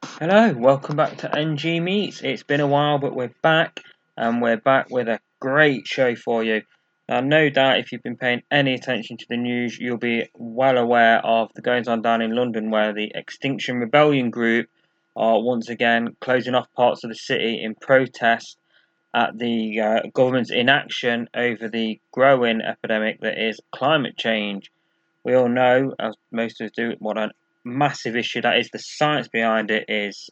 Hello, welcome back to NG Meets. It's been a while, but we're back, and we're back with a great show for you. Now, no doubt, if you've been paying any attention to the news, you'll be well aware of the goings on down in London, where the Extinction Rebellion group are once again closing off parts of the city in protest at the uh, government's inaction over the growing epidemic that is climate change. We all know, as most of us do, what an massive issue that is. The science behind it is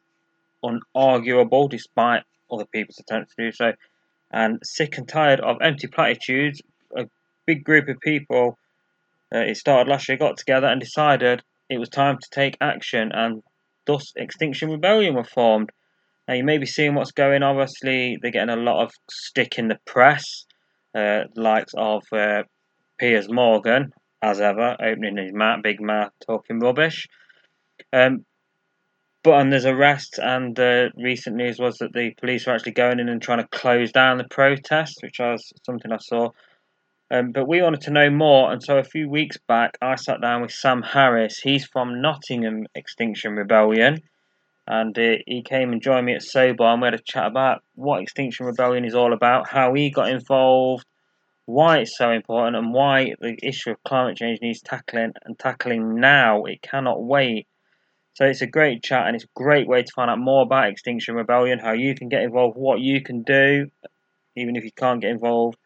unarguable, despite other people's attempts to do so. And sick and tired of empty platitudes, a big group of people, uh, it started last year, got together and decided it was time to take action, and thus Extinction Rebellion were formed. Now, you may be seeing what's going on. Obviously, they're getting a lot of stick in the press, uh, likes of uh, Piers Morgan, as ever, opening his mouth, big mouth, talking rubbish. Um, but and there's arrests, and the recent news was that the police were actually going in and trying to close down the protest, which was something I saw. Um, but we wanted to know more, and so a few weeks back, I sat down with Sam Harris. He's from Nottingham Extinction Rebellion, and uh, he came and joined me at Sober, and we had a chat about what Extinction Rebellion is all about, how he got involved, why it's so important, and why the issue of climate change needs tackling and tackling now. It cannot wait. So it's a great chat and it's a great way to find out more about Extinction Rebellion, how you can get involved, what you can do, even if you can't get involved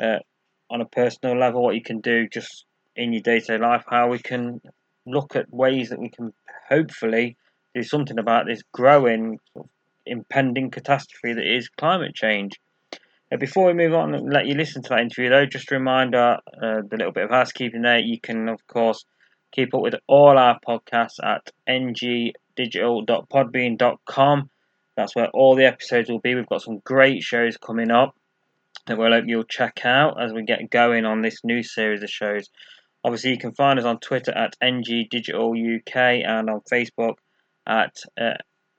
uh, on a personal level, what you can do just in your day to day life, how we can look at ways that we can hopefully do something about this growing, impending catastrophe that is climate change. Before we move on and let you listen to that interview, though, just a reminder uh, the little bit of housekeeping there. You can, of course, Keep up with all our podcasts at ngdigital.podbean.com. That's where all the episodes will be. We've got some great shows coming up that we'll hope you'll check out as we get going on this new series of shows. Obviously, you can find us on Twitter at ngdigitaluk and on Facebook at uh,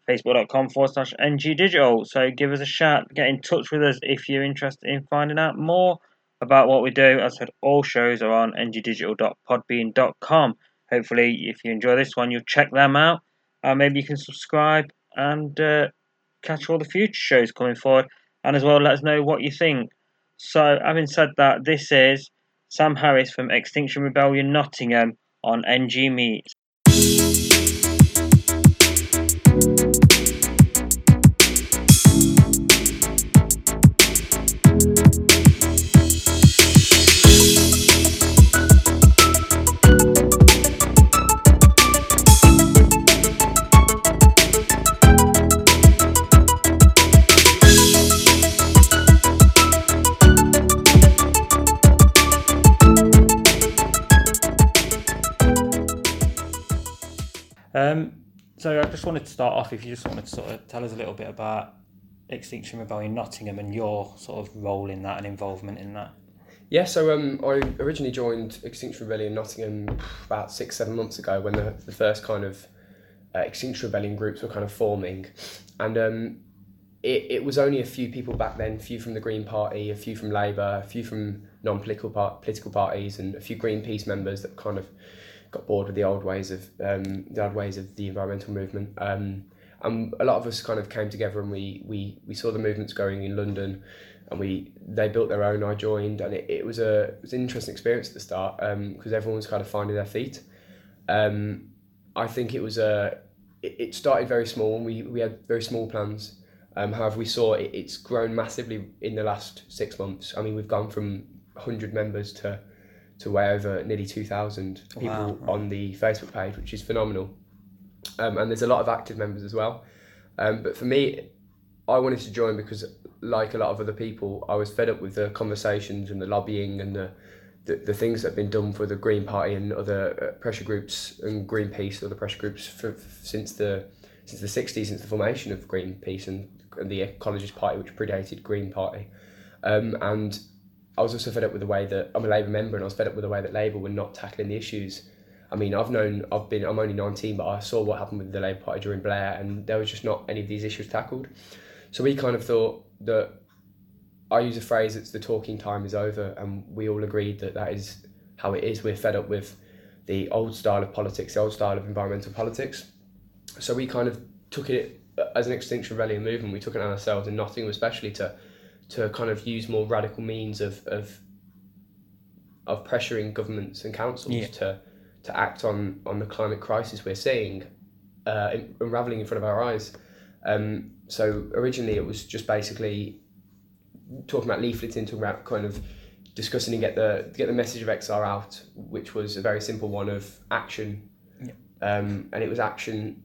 facebook.com forward slash ngdigital. So give us a shout, get in touch with us if you're interested in finding out more about what we do. As I said, all shows are on ngdigital.podbean.com. Hopefully, if you enjoy this one, you'll check them out. Uh, maybe you can subscribe and uh, catch all the future shows coming forward. And as well, let us know what you think. So, having said that, this is Sam Harris from Extinction Rebellion Nottingham on NG Meets. So I just wanted to start off. If you just wanted to sort of tell us a little bit about Extinction Rebellion Nottingham and your sort of role in that and involvement in that. Yeah, so um, I originally joined Extinction Rebellion Nottingham about six, seven months ago when the, the first kind of uh, Extinction Rebellion groups were kind of forming. And um, it, it was only a few people back then, a few from the Green Party, a few from Labour, a few from non-political part, political parties and a few Greenpeace members that kind of got bored with the old ways of um, the old ways of the environmental movement. Um, and a lot of us kind of came together and we we, we saw the movements going in London, and we they built their own. I joined, and it, it was a it was an interesting experience at the start because um, everyone was kind of finding their feet. Um, I think it was a it, it started very small, and we we had very small plans. Um, however, we saw it, it's grown massively in the last six months. I mean, we've gone from 100 members to to way over nearly 2,000 people wow, right. on the Facebook page, which is phenomenal. Um, and there's a lot of active members as well. Um, but for me, I wanted to join because, like a lot of other people, I was fed up with the conversations and the lobbying and the the, the things that have been done for the Green Party and other uh, pressure groups and Greenpeace, other pressure groups for, for, since the since the 60s, since the formation of Greenpeace and, and the Ecologist Party, which predated Green Party. Um, and I was also fed up with the way that I'm a Labour member, and I was fed up with the way that Labour were not tackling the issues. I mean, I've known, I've been, I'm only 19, but I saw what happened with the Labour Party during Blair, and there was just not any of these issues tackled. So we kind of thought that I use a phrase that's the talking time is over, and we all agreed that that is how it is. We're fed up with the old style of politics, the old style of environmental politics. so we kind of took it as an Extinction Rebellion movement. We took it on ourselves in Nottingham, especially to to kind of use more radical means of of, of pressuring governments and councils Yeah. to to act on on the climate crisis we're seeing uh, unraveling in front of our eyes. Um, so originally it was just basically talking about leafleting, talking about kind of discussing and get the get the message of XR out, which was a very simple one of action, Yeah. um, and it was action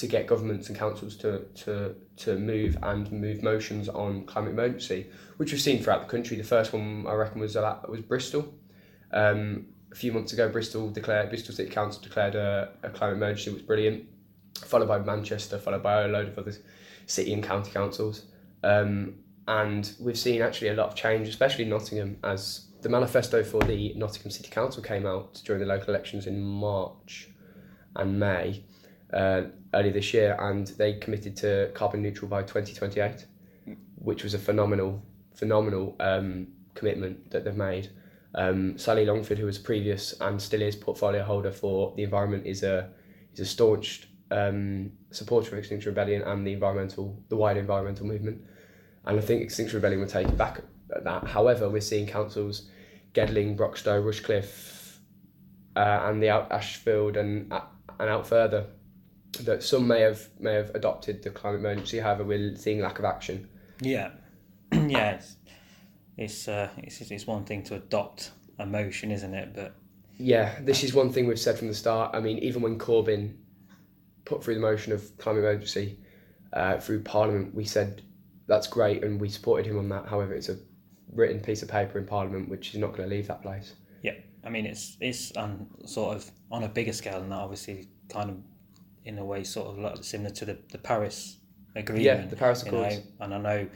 to get governments and councils to to to move and move motions on climate emergency, which we've seen throughout the country. The first one I reckon was was Bristol. Um, a few months ago, Bristol declared Bristol City Council declared a, a climate emergency, which was brilliant. Followed by Manchester, followed by a load of other city and county councils. Um, and we've seen actually a lot of change, especially in Nottingham, as the manifesto for the Nottingham City Council came out during the local elections in March and May uh, this year, and they committed to carbon neutral by 2028, which was a phenomenal, phenomenal um, commitment that they've made. Um, Sally Longford, who was previous and still is portfolio holder for the environment, is a is a staunch um, supporter of Extinction Rebellion and the environmental, the wider environmental movement. And I think Extinction Rebellion will take it back at that. However, we're seeing councils, Gedling, Broxtowe, Rushcliffe, uh, and the out Ashfield and uh, and out further, that some may have may have adopted the climate emergency. However, we're seeing lack of action. Yeah, yeah. It's it's, uh, it's it's one thing to adopt a motion, isn't it? But Yeah, this is one thing we've said from the start. I mean, even when Corbyn put through the motion of climate emergency uh, through Parliament, we said that's great and we supported him on that. However, it's a written piece of paper in Parliament which is not going to leave that place. yeah, I mean, it's it's on sort of on a bigger scale than that. Obviously, kind of in a way, sort of like similar to the the Paris agreement. Yeah, the Paris you know, and I know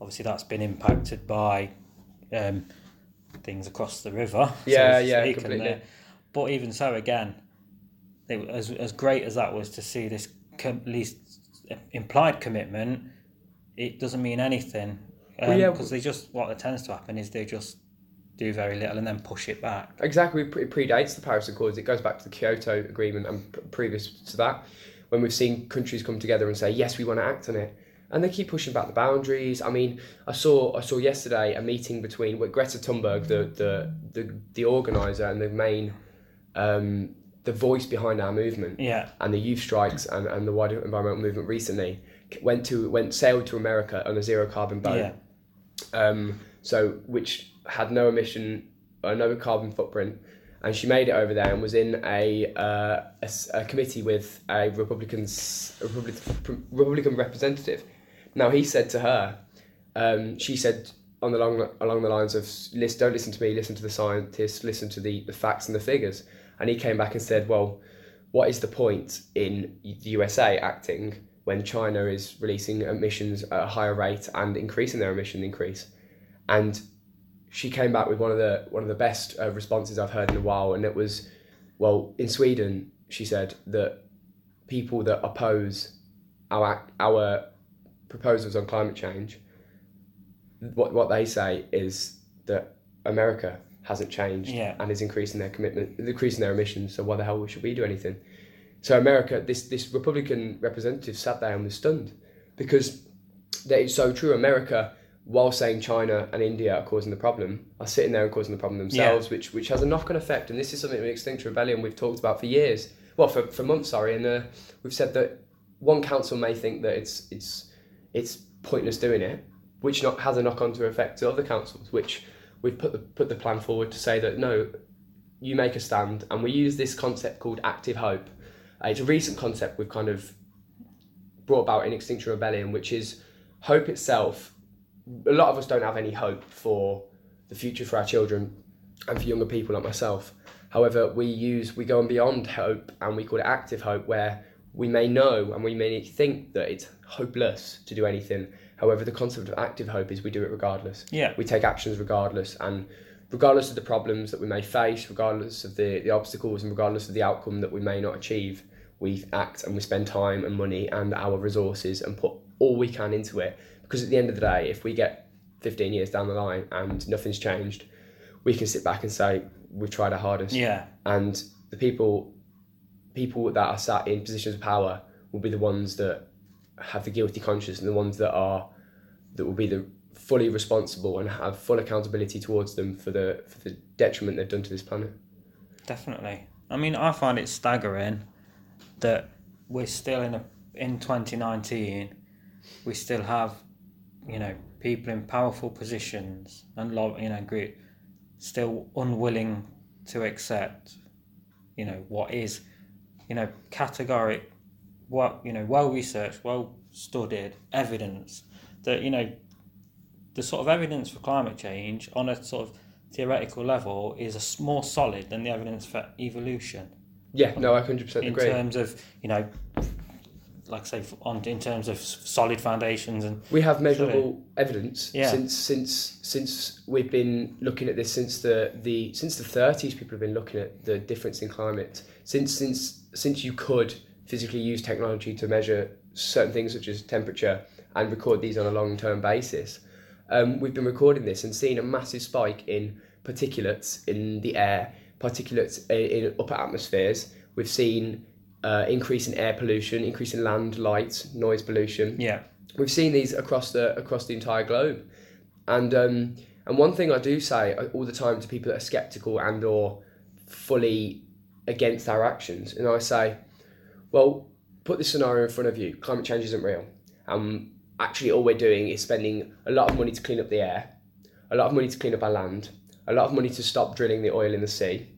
obviously that's been impacted by um, things across the river. Yeah, to yeah, completely. uh, but even so, again, it, as as great as that was to see this com- at least implied commitment, it doesn't mean anything. Um, Well, yeah, because they just what tends to happen is they just do very little and then push it back. Exactly, it predates the Paris Accords. It goes back to the Kyoto Agreement and previous to that, when we've seen countries come together and say, "Yes, we want to act on it," and they keep pushing back the boundaries. I mean, I saw I saw yesterday a meeting between well, Greta Thunberg, the the the, the organizer and the main, um, the voice behind our movement, Yeah, and the youth strikes and, and the wider environmental movement recently went to went sailed to America on a zero carbon boat yeah, um, so which had no emission, uh, no carbon footprint, and she made it over there and was in a uh, a, a committee with a Republicans a Republican, Republican representative. Now he said to her, um, she said on the long along the lines of list don't listen to me, listen to the scientists, listen to the, the facts and the figures. And he came back and said, well, what is the point in the USA acting when China is releasing emissions at a higher rate and increasing their emission increase? And she came back with one of the one of the best uh, responses I've heard in a while, and it was, well, in Sweden, she said that people that oppose our our proposals on climate change, what what they say is that America hasn't changed Yeah. and is increasing their commitment, increasing their emissions. So why the hell should we do anything? So America, this this Republican representative sat there and was stunned because that is so true. America, while saying China and India are causing the problem, are sitting there and causing the problem themselves, which which has a knock on effect. And this is something with Extinction Rebellion we've talked about for years. Well, for, for months, sorry. And uh, we've said that one council may think that it's it's it's pointless doing it, which not has a knock on to effect to other councils. Which we've put the put the plan forward to say that no, you make a stand, and we use this concept called active hope. Uh, it's a recent concept we've kind of brought about in Extinction Rebellion, which is hope itself. A lot of us don't have any hope for the future for our children and for younger people like myself. However, we use we go on beyond hope and we call it active hope, where we may know and we may think that it's hopeless to do anything. However, the concept of active hope is we do it regardless yeah, we take actions regardless and regardless of the problems that we may face regardless of the, the obstacles and regardless of the outcome that we may not achieve we act and we spend time and money and our resources and put all we can into it because at the end of the day if we get 15 years down the line and nothing's changed we can sit back and say we've tried our hardest yeah, and the people people that are sat in positions of power will be the ones that have the guilty conscience and the ones that are that will be the fully responsible and have full accountability towards them for the for the detriment they've done to this planet. Definitely. I mean, I find it staggering that we're still in a in 2019. We still have, you know, people in powerful positions and lo- you know, group still unwilling to accept, you know, what is, you know, categoric, what you know, well researched, well studied evidence that you know, the sort of evidence for climate change on a sort of theoretical level is a more solid than the evidence for evolution. Yeah, no, I hundred percent In agree. terms of you know, like say on in terms of solid foundations and We have measurable evidence Yeah. since since since we've been looking at this since the, the since the thirties. People have been looking at the difference in climate since since since you could physically use technology to measure certain things such as temperature and record these on a long term basis. Um, we've been recording this and seeing a massive spike in particulates in the air, particulates i- in upper atmospheres. We've seen uh, increase in air pollution, increase in land, light, noise pollution. Yeah, we've seen these across the across the entire globe. And um, and one thing I do say all the time to people that are skeptical and or fully against our actions and I say well put this scenario in front of you. Climate change isn't real. Um, actually all we're doing is spending a lot of money to clean up the air a lot of money to clean up our land a lot of money to stop drilling the oil in the sea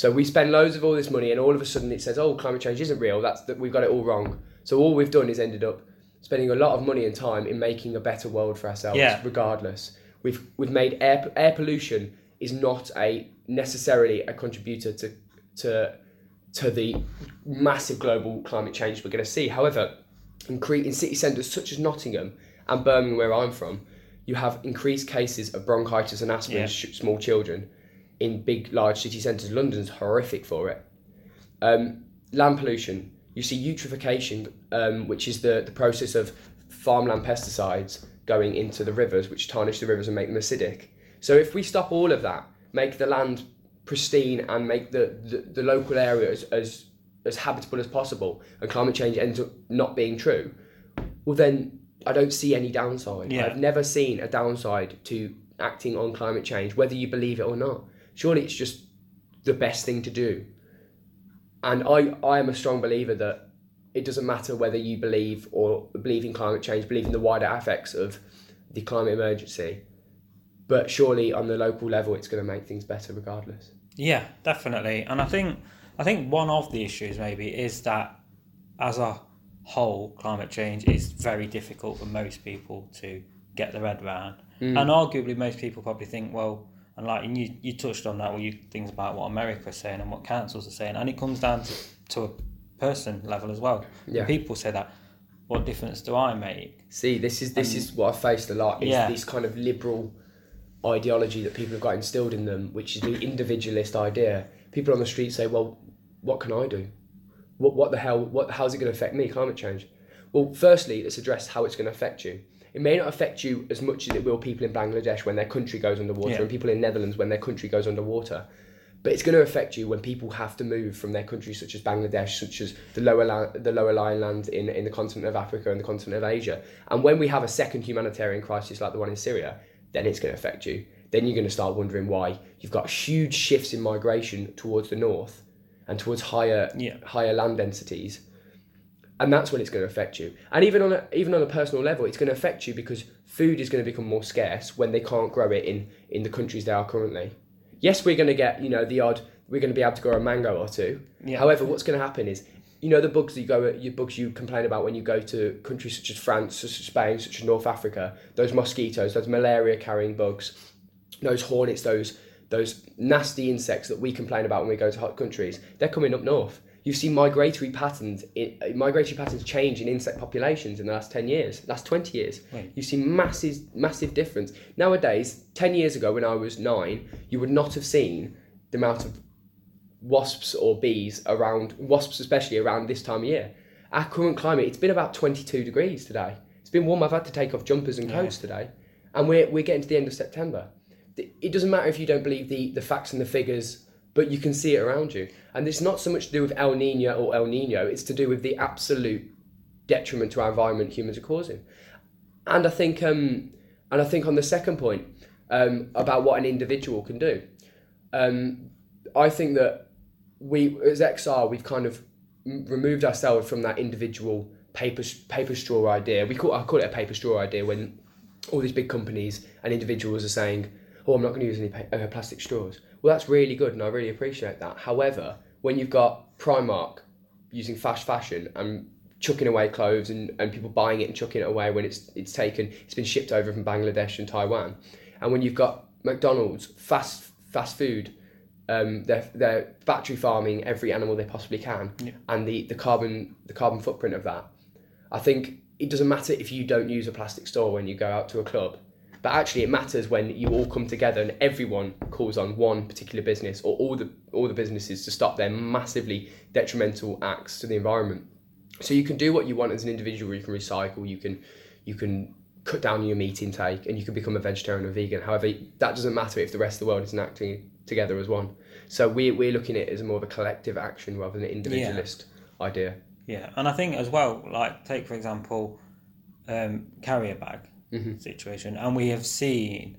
so we spend loads of all this money and all of a sudden it says oh climate change isn't real. That's that we've got it all wrong. So all we've done is ended up spending a lot of money and time in making a better world for ourselves Yeah. regardless. We've we've made air air pollution is not a necessarily a contributor to to to the massive global climate change we're going to see. However in, cre- in city centres such as Nottingham and Birmingham where I'm from you have increased cases of bronchitis and asthma Yeah. in sh- small children in big large city centres London's horrific for it um, land pollution. You see eutrophication, um, which is the, the process of farmland pesticides going into the rivers, which tarnish the rivers and make them acidic. So if we stop all of that, make the land pristine and make the, the, the local area as, as, as habitable as possible, and climate change ends up not being true, well then I don't see any downside. Yeah. I've never seen a downside to acting on climate change, whether you believe it or not. Surely it's just the best thing to do and I, I am a strong believer that it doesn't matter whether you believe or believe in climate change, believe in the wider effects of the climate emergency, but surely on the local level, it's going to make things better regardless. yeah, definitely. And I think I think one of the issues maybe is that as a whole, climate change is very difficult for most people to get their head around. Mm. And arguably, most people probably think, well, and like and you, you touched on that, well, you things about what America's saying and what councils are saying, and it comes down to, to a person level as well. Yeah. People say that, what difference do I make? See, this is this is what I've faced a lot. Is Yeah. this kind of liberal ideology that people have got instilled in them, which is the individualist idea. People on the street say, "Well, what can I do? What what the hell? What how's it going to affect me? Climate change." Well, firstly, let's address how it's going to affect you. It may not affect you as much as it will people in Bangladesh when their country goes underwater, Yeah. and people in Netherlands when their country goes underwater. But it's going to affect you when people have to move from their countries, such as Bangladesh, such as the lower la- the lower lying lands in, in the continent of Africa and the continent of Asia. And when we have a second humanitarian crisis like the one in Syria, then it's going to affect you. Then you're going to start wondering why you've got huge shifts in migration towards the north and towards higher Yeah. higher land densities, and that's when it's going to affect you. And even on a, even on a personal level, it's going to affect you because food is going to become more scarce when they can't grow it in in the countries they are currently. Yes, we're going to get you know the odd. We're going to be able to grow a mango or two. Yeah. However, what's going to happen is you know the bugs you go your bugs you complain about when you go to countries such as France, such as Spain, such as North Africa. Those mosquitoes, those malaria carrying bugs, those hornets, those those nasty insects that we complain about when we go to hot countries. They're coming up north. You've seen migratory patterns in, migratory patterns change in insect populations in the last ten years, last twenty years. Right. You've seen massive massive difference. Nowadays, ten years ago when I was nine, you would not have seen the amount of wasps or bees around wasps especially around this time of year. Our current climate, it's been about 22 degrees today. It's been warm. I've had to take off jumpers and coats today, and we're we're getting to the end of September. It doesn't matter if you don't believe the the facts and the figures but you can see it around you. And it's not so much to do with El Nino or El Nino, it's to do with the absolute detriment to our environment humans are causing. And I think, um, and I think on the second point um, about what an individual can do, um, I think that we as XR we've kind of removed ourselves from that individual paper paper straw idea. We call I call it a paper straw idea when all these big companies and individuals are saying, "Oh, I'm not going to use any pa- uh, plastic straws." Well, that's really good, and I really appreciate that. However, when you've got Primark using fast fashion and chucking away clothes and, and people buying it and chucking it away when it's it's taken it's been shipped over from Bangladesh and Taiwan, and when you've got McDonald's fast fast food um, they're, they're battery farming every animal they possibly can Yeah. and the, the carbon the carbon footprint of that i think it doesn't matter if you don't use a plastic straw when you go out to a club but actually it matters when you all come together and everyone calls on one particular business or all the all the businesses to stop their massively detrimental acts to the environment. So you can do what you want as an individual. You can recycle. You can you can cut down your meat intake and you can become a vegetarian or vegan. However that doesn't matter if the rest of the world isn't acting together as one. So we, we're looking at it as more of a collective action rather than an individualist idea. Yeah, and I think as well, like take for example, um, carrier bag Mhm. situation, and we have seen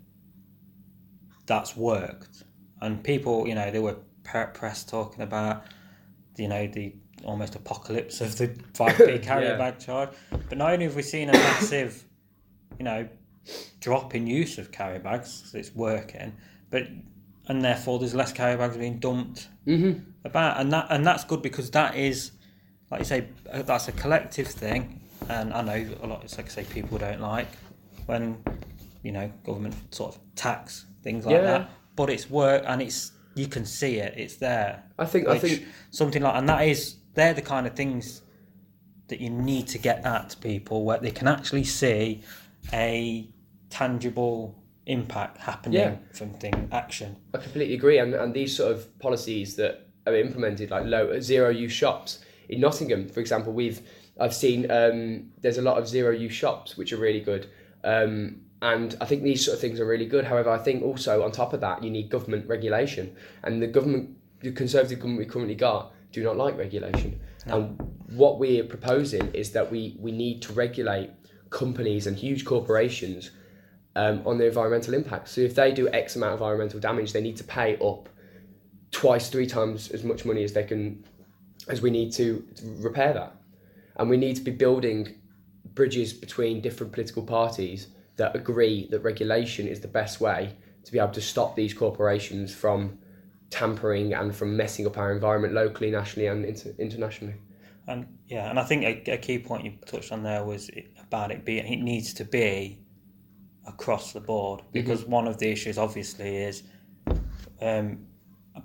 that's worked, and people, you know, they were press talking about, you know, the almost apocalypse of the five p carrier Yeah. bag charge, but not only have we seen a massive, you know, drop in use of carrier bags, 'cause it's working, but and therefore there's less carrier bags being dumped mm-hmm. about and that and that's good because that is like you say uh, that's a collective thing and I know a lot it's like I say people don't like when you know government sort of tax things like Yeah. that but it's work and it's you can see it it's there i think i think something like and that is they're the kind of things that you need to get at to people where they can actually see a tangible impact happening Yeah. from thing action I completely agree, and, and these sort of policies that are implemented, like low zero use shops in Nottingham, for example, we've I've seen um, there's a lot of zero use shops which are really good, um, and I think these sort of things are really good. However, I think also on top of that, you need government regulation, and the government, the Conservative government we currently got, do not like regulation. And what we're proposing is that we we need to regulate companies and huge corporations um, on the environmental impact. So if they do X amount of environmental damage, they need to pay up twice, three times as much money as they can, as we need to, to repair that. And we need to be building bridges between different political parties that agree that regulation is the best way to be able to stop these corporations from tampering and from messing up our environment locally, nationally, and inter- internationally. And yeah, and I think a, a key point you touched on there was about it being it needs to be across the board mm-hmm. because one of the issues obviously is um,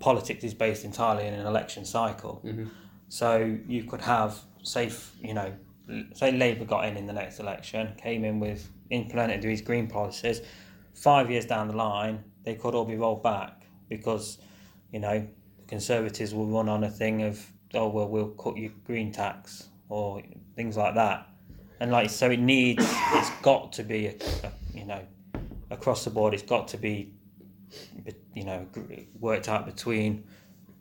politics is based entirely in an election cycle. Mm-hmm. So you could have, safe, you know, say Labour got in in the next election, came in with implemented these green policies. Five years down the line, they could all be rolled back because, you know, the Conservatives will run on a thing of, oh well, we'll cut your green tax or things like that, and like so it needs, it's got to be, a, a, you know, across the board. It's got to be, you know, worked out between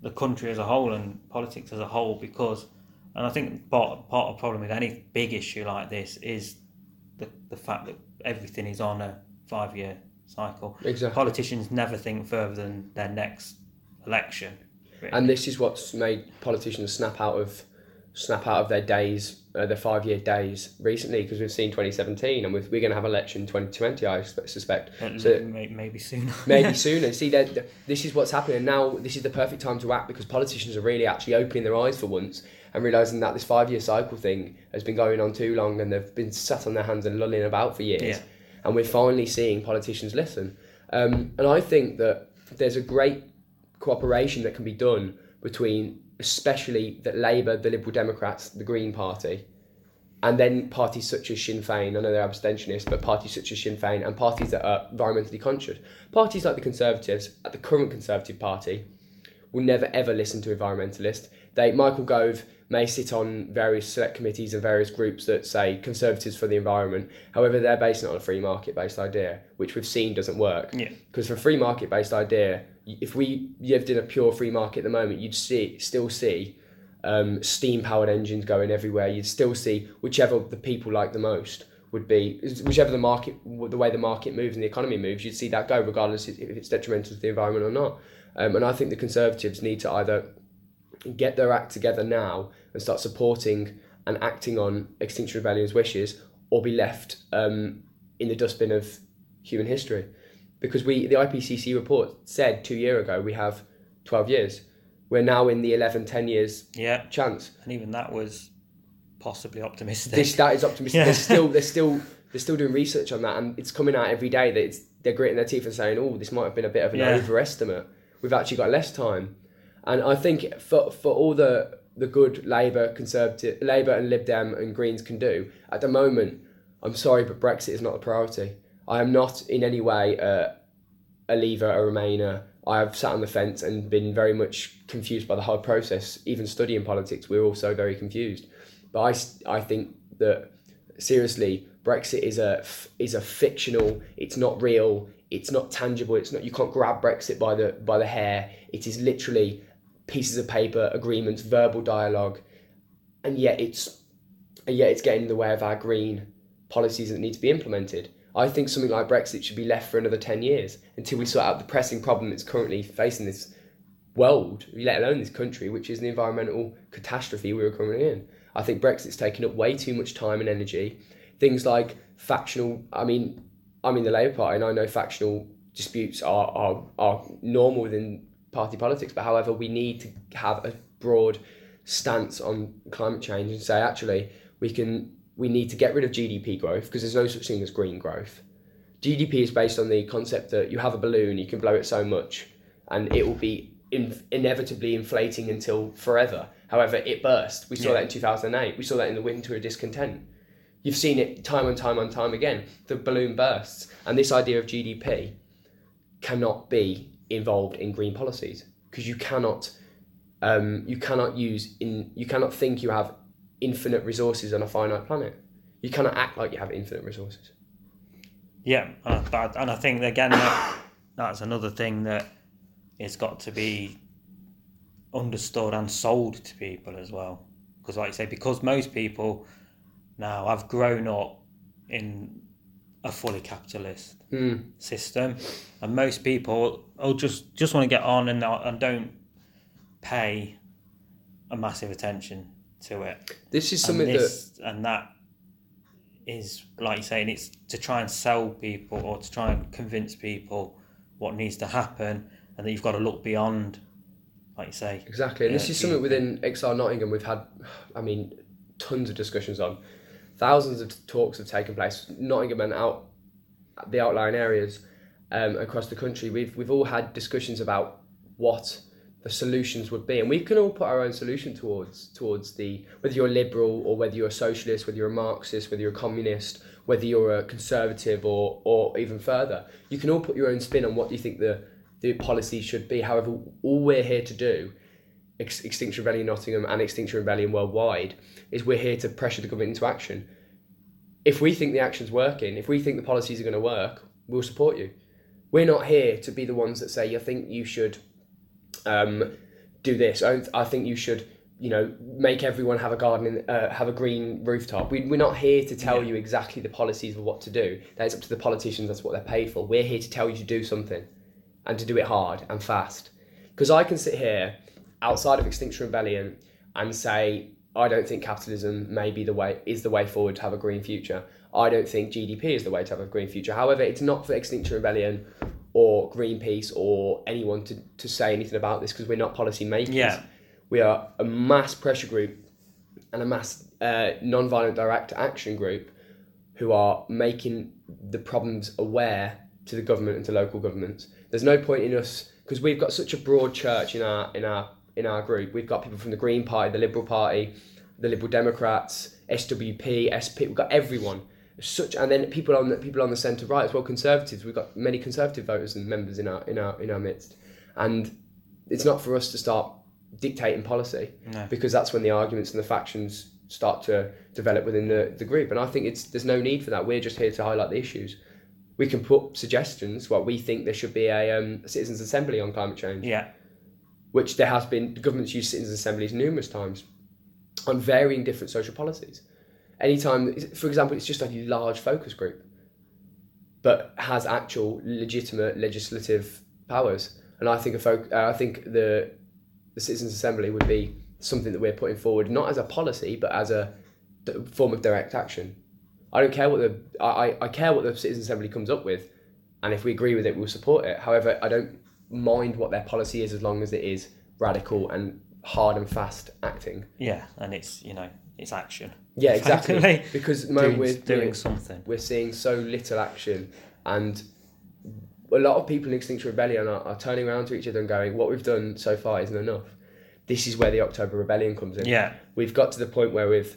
the country as a whole and politics as a whole because and I think part part of the problem with any big issue like this is the the fact that everything is on a five year cycle. Exactly. Politicians never think further than their next election. and this is what's made politicians snap out of snap out of their days, uh, their five year days recently, because we've seen 2017 and we're, we're going to have election 2020, I suspect. So- maybe sooner. Maybe sooner. See, that that- this is what's happening now. This is the perfect time to act because politicians are really actually opening their eyes for once and realizing that this five-year cycle thing has been going on too long and they've been sat on their hands and lulling about for years. Yeah. And we're finally seeing politicians listen. Um, and I think that there's a great cooperation that can be done between, especially that Labour, the Liberal Democrats, the Green Party, and then parties such as Sinn Féin, I know they're abstentionists, but parties such as Sinn Féin and parties that are environmentally conscious. Parties like the Conservatives, at the current Conservative Party, will never ever listen to environmentalists. They Michael Gove may sit on various select committees and various groups that say conservatives for the environment. However, they're based on a free market based idea, which we've seen doesn't work. Yeah. Because for a free market based idea, if we lived in a pure free market at the moment, you'd see still see um, steam powered engines going everywhere. You'd still see whichever the people like the most would be whichever the market the way the market moves and the economy moves. You'd see that go regardless if it's detrimental to the environment or not. Um, and I think the Conservatives need to either get their act together now and start supporting and acting on Extinction Rebellion's wishes, or be left um, in the dustbin of human history. Because we, the IPCC report said two year ago we have 12 years. We're now in the 11, 10 years Yeah, chance. and even that was possibly optimistic. This that is optimistic. Yeah. They're still they're still they're still doing research on that, and it's coming out every day that it's they're gritting their teeth and saying, "Oh, this might have been a bit of an Yeah. overestimate. We've actually got less time." And I think for for all the the good Labour, Conservative, Labour and Lib Dem and Greens can do at the moment, I'm sorry, but Brexit is not a priority. I am not in any way a, a Leaver, a Remainer. I have sat on the fence and been very much confused by the whole process. Even studying politics, we're also very confused. But I, I think that seriously, Brexit is a is a fictional. It's not real. It's not tangible. It's not. You can't grab Brexit by the by the hair. It is literally pieces of paper, agreements, verbal dialogue, and yet it's and yet it's getting in the way of our green policies that need to be implemented. I think something like Brexit should be left for another ten years until we sort out the pressing problem that's currently facing this world, let alone this country, which is the environmental catastrophe we are currently in. I think Brexit's taken up way too much time and energy. Things like factional, I mean, I'm in the Labour Party and I know factional disputes are, are, are normal within party politics, but however, we need to have a broad stance on climate change and say, actually, we can we need to get rid of GDP growth because there's no such thing as green growth. GDP is based on the concept that you have a balloon, you can blow it so much, and it will be in, inevitably inflating until forever. However, it burst. We saw Yeah. that in 2008. We saw that in the winter of discontent. You've seen it time and time and time again. The balloon bursts, and this idea of GDP cannot be involved in green policies because you cannot, um, you cannot use in, you cannot think you have infinite resources on a finite planet. You cannot act like you have infinite resources. Yeah, and I, and I think again that, that's another thing that it's got to be understood and sold to people as well. Because, like you say, because most people now I've grown up in a fully capitalist Mm. system, and most people will just just want to get on and and don't pay a massive attention to it This is and something that and that is like you saying it's to try and sell people or to try and convince people what needs to happen and that you've got to look beyond like you say Exactly, and this is something within XR Nottingham we've had, I mean, tons of discussions on. Thousands of talks have taken place. Nottingham and out the outlying areas um, across the country. We've we've all had discussions about what the solutions would be, and we can all put our own solution towards towards the whether you're liberal or whether you're a socialist, whether you're a Marxist, whether you're a communist, whether you're a conservative or or even further. You can all put your own spin on what you think the the policy should be. However, all we're here to do, Ex- Extinction Rebellion Nottingham and Extinction Rebellion worldwide, is we're here to pressure the government into action. If we think the action's working, if we think the policies are going to work, we'll support you. We're not here to be the ones that say, "I think you should um, do this. I, I think you should." You know, make everyone have a garden, in, uh, have a green rooftop. We, we're not here to tell Yeah. you exactly the policies of what to do. That's up to the politicians. That's what they're paid for. We're here to tell you to do something and to do it hard and fast. Because I can sit here outside of Extinction Rebellion and say, I don't think capitalism may be the way is the way forward to have a green future. I don't think GDP is the way to have a green future. However, it's not for Extinction Rebellion or Greenpeace or anyone to, to say anything about this because we're not policy makers. Yeah. We are a mass pressure group and a mass uh, non-violent direct action group who are making the problems aware to the government and to local governments. There's no point in us because we've got such a broad church in our in our in our group. We've got people from the Green Party, the Liberal Party, the Liberal Democrats, SWP, SP. We've got everyone. Such and then people on the people on the centre right as well, Conservatives. We've got many Conservative voters and members in our in our in our midst, and it's not for us to start dictating policy No. because that's when the arguments and the factions start to develop within the, the group. And I think it's there's no need for that. We're just here to highlight the issues. we can put suggestions. What we think there should be a, um, a citizens' assembly on climate change, Yeah. Which there has been. The government's used citizens' assemblies numerous times on varying different social policies. Anytime, for example, it's just a large focus group, but has actual legitimate legislative powers. And I think a folk, uh, I think the the citizens' assembly would be something that we're putting forward not as a policy but as a form of direct action. I don't care what the I- I care what the citizens' assembly comes up with, and if we agree with it, we'll support it. However, I don't mind what their policy is as long as it is radical and hard and fast acting. Yeah. And it's, you know, it's action. Yeah, exactly. Because at the moment Doing, we're doing doing, something. we're seeing so little action, and a lot of people in Extinction Rebellion are, are turning around to each other and going, "What we've done so far isn't enough." This is where the October Rebellion comes in. Yeah. We've got to the point where we've,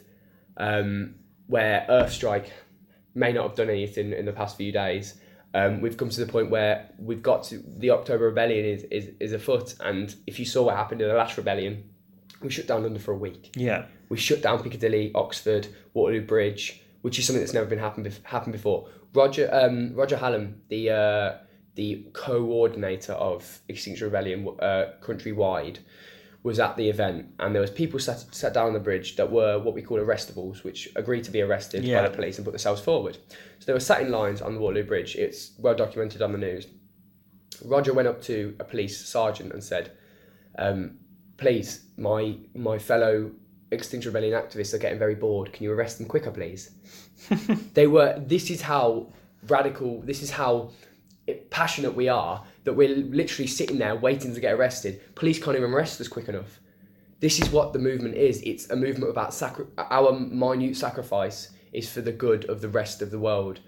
um, where Earthstrike may not have done anything in the past few days. Um, we've come to the point where we've got to the October Rebellion is, is, is afoot, and if you saw what happened in the last rebellion, we shut down London for a week Yeah. we shut down Piccadilly, Oxford, Waterloo Bridge, which is something that's never been happened happened before. Roger um, Roger Hallam, the uh, the coordinator of Extinction Rebellion uh, countrywide, was at the event, and there was people sat, sat down on the bridge that were what we call arrestables, which agreed to be arrested Yeah. by the police and put themselves forward. So they were sat in lines on the Waterloo Bridge. It's well documented on the news. Roger went up to a police sergeant and said, um, "Please, my my fellow Extinction Rebellion activists are getting very bored. Can you arrest them quicker, please?" they were. This is how radical. This is how passionate we are that we're literally sitting there waiting to get arrested. Police can't even arrest us quick enough. This is what the movement is. It's a movement about sacri- our minute sacrifice is for the good of the rest of the world,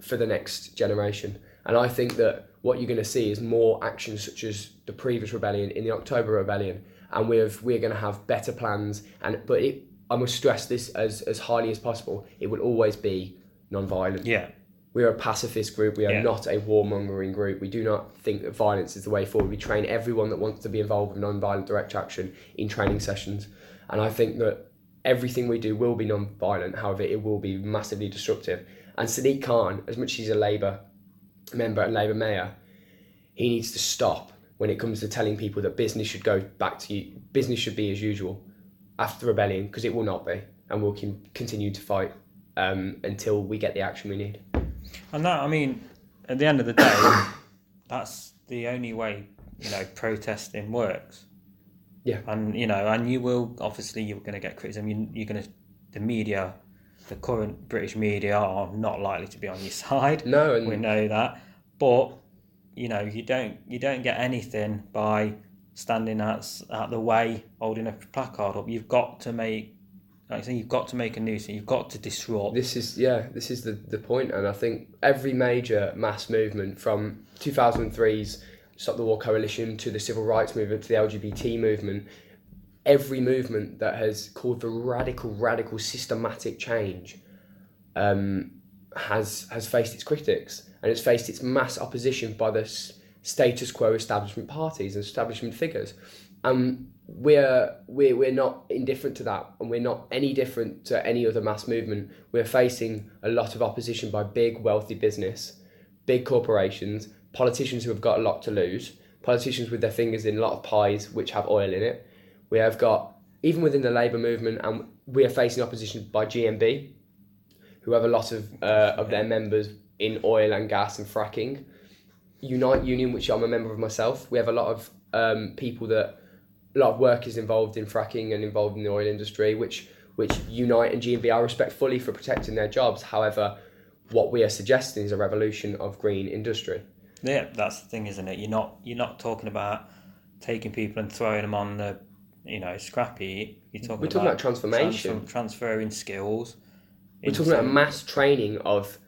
for the next generation. And I think that what you're going to see is more actions such as the previous rebellion in the October rebellion, and we're we're going to have better plans. And but it, I must stress this as as highly as possible. It will always be non-violent. Yeah. We are a pacifist group. We are Yeah. not a warmongering group. We do not think that violence is the way forward. We train everyone that wants to be involved with non-violent direct action in training sessions, and I think that everything we do will be non-violent. However, it will be massively disruptive. And Sadiq Khan, as much as he's a Labour member and Labour mayor, he needs to stop when it comes to telling people that business should go back to you. business should be as usual after the rebellion because it will not be, and we'll continue to fight um, until we get the action we need. And that, I mean, at the end of the day, that's the only way, you know, protesting works. Yeah. And, you know, and you will, obviously, you're going to get criticism. You, you're going to, the media, the current British media are not likely to be on your side. No, and We know that. But, you know, you don't, you don't get anything by standing out, out the way, holding a placard up. You've got to make, like I say, you've got to make a nuisance. You've got to disrupt. this is yeah, this is the the point, and I think every major mass movement from 2003's Stop the War Coalition to the Civil Rights Movement to the LGBT movement, every movement that has called for radical, radical, systematic change, um, has has faced its critics and it's faced its mass opposition by the status quo establishment parties and establishment figures. And we're, we're, we're not indifferent to that, and we're not any different to any other mass movement. We're facing a lot of opposition by big, wealthy business, big corporations, politicians who have got a lot to lose, politicians with their fingers in a lot of pies which have oil in it. We have got, even within the Labour movement, and we are facing opposition by GMB, who have a lot of, uh, of their members in oil and gas and fracking. Unite Union, which I'm a member of myself, we have a lot of um, people that a lot of workers involved in fracking and involved in the oil industry, which which Unite and GMB I respect fully for protecting their jobs. However, what we are suggesting is a revolution of green industry. Yeah, that's the thing, isn't it? You're not you're not talking about taking people and throwing them on the, you know, scrappy. You're talking We're talking about transformation. transfer- transferring skills. We're talking about mass training of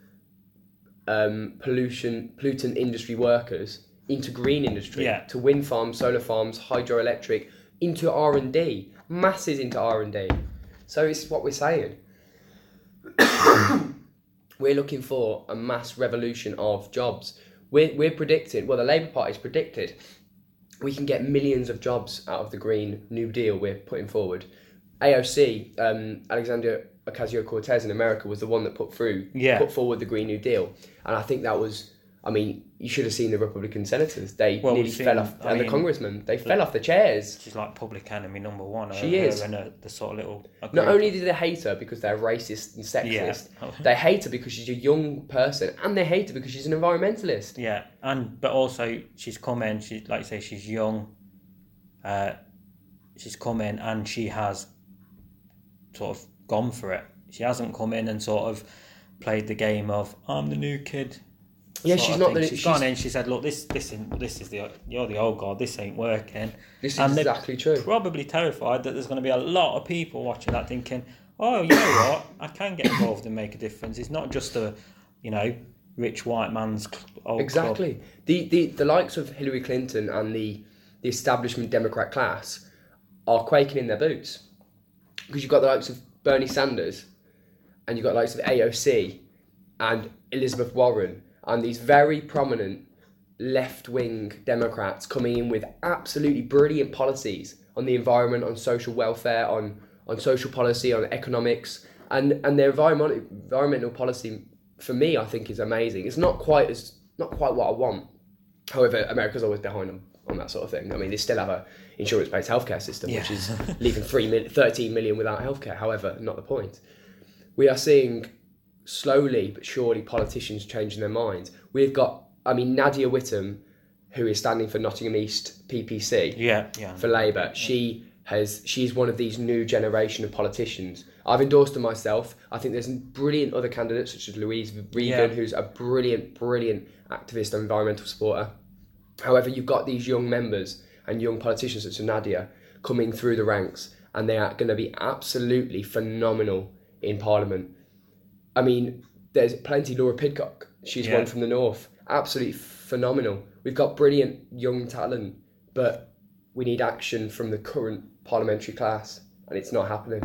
um, pollution pollutant industry workers into green industry, Yeah. to wind farms, solar farms, hydroelectric, into R and D, masses into R and D. So it's what we're saying. we're looking for a mass revolution of jobs. We're, we're predicting, well, the Labour Party's predicted we can get millions of jobs out of the Green New Deal we're putting forward. AOC, um, Alexandria Ocasio Cortez in America was the one that put through, Yeah. put forward the Green New Deal, and I think that was. I mean, you should have seen the Republican senators. They Well, nearly seen- fell off, I and the mean, congressmen they fell off the chairs. She's like public enemy number one. She is. And her, the sort of little. Not only did they hate her because they're racist and sexist, Yeah. they hate her because she's a young person, and they hate her because she's an environmentalist. Yeah, and but also she's come in. She's like you say, she's young. Uh, she's come in and she has sort of gone for it. She hasn't come in and sort of played the game of I'm the new kid. Yeah, she's not the. She's she's- gone in. She said, "Look, this, this, in, this is the you're the old god. This ain't working." This is and exactly true. Probably terrified that there's going to be a lot of people watching that, thinking, "Oh, you know what? I can get involved and make a difference. It's not just a, you know, rich white man's old club." Exactly. The, the the likes of Hillary Clinton and the the establishment Democrat class are quaking in their boots because you've got the likes of Bernie Sanders and you've got the likes of AOC and Elizabeth Warren and these very prominent left wing Democrats coming in with absolutely brilliant policies on the environment, on social welfare, on on social policy, on economics, and and their environmental environmental policy for me, I think, is amazing. It's not quite as not quite what I want. However, America's always behind them on that sort of thing. I mean, they still have a insurance-based healthcare system, which is leaving three mil- 13 million without healthcare. However, not the point. We are seeing slowly but surely politicians changing their minds. We've got, I mean, Nadia Whittome, who is standing for Nottingham East PPC Yeah, yeah. for Labour. She has she's one of these new generation of politicians. I've endorsed her myself. I think there's brilliant other candidates such as Louise Regan, Yeah. who's a brilliant, brilliant activist and environmental supporter. However, you've got these young members and young politicians such as Nadia coming through the ranks, and they are going to be absolutely phenomenal in Parliament. I mean, there's plenty. Laura Pidcock, she's Yeah. one from the north, absolutely phenomenal. We've got brilliant young talent, but we need action from the current parliamentary class, and it's not happening.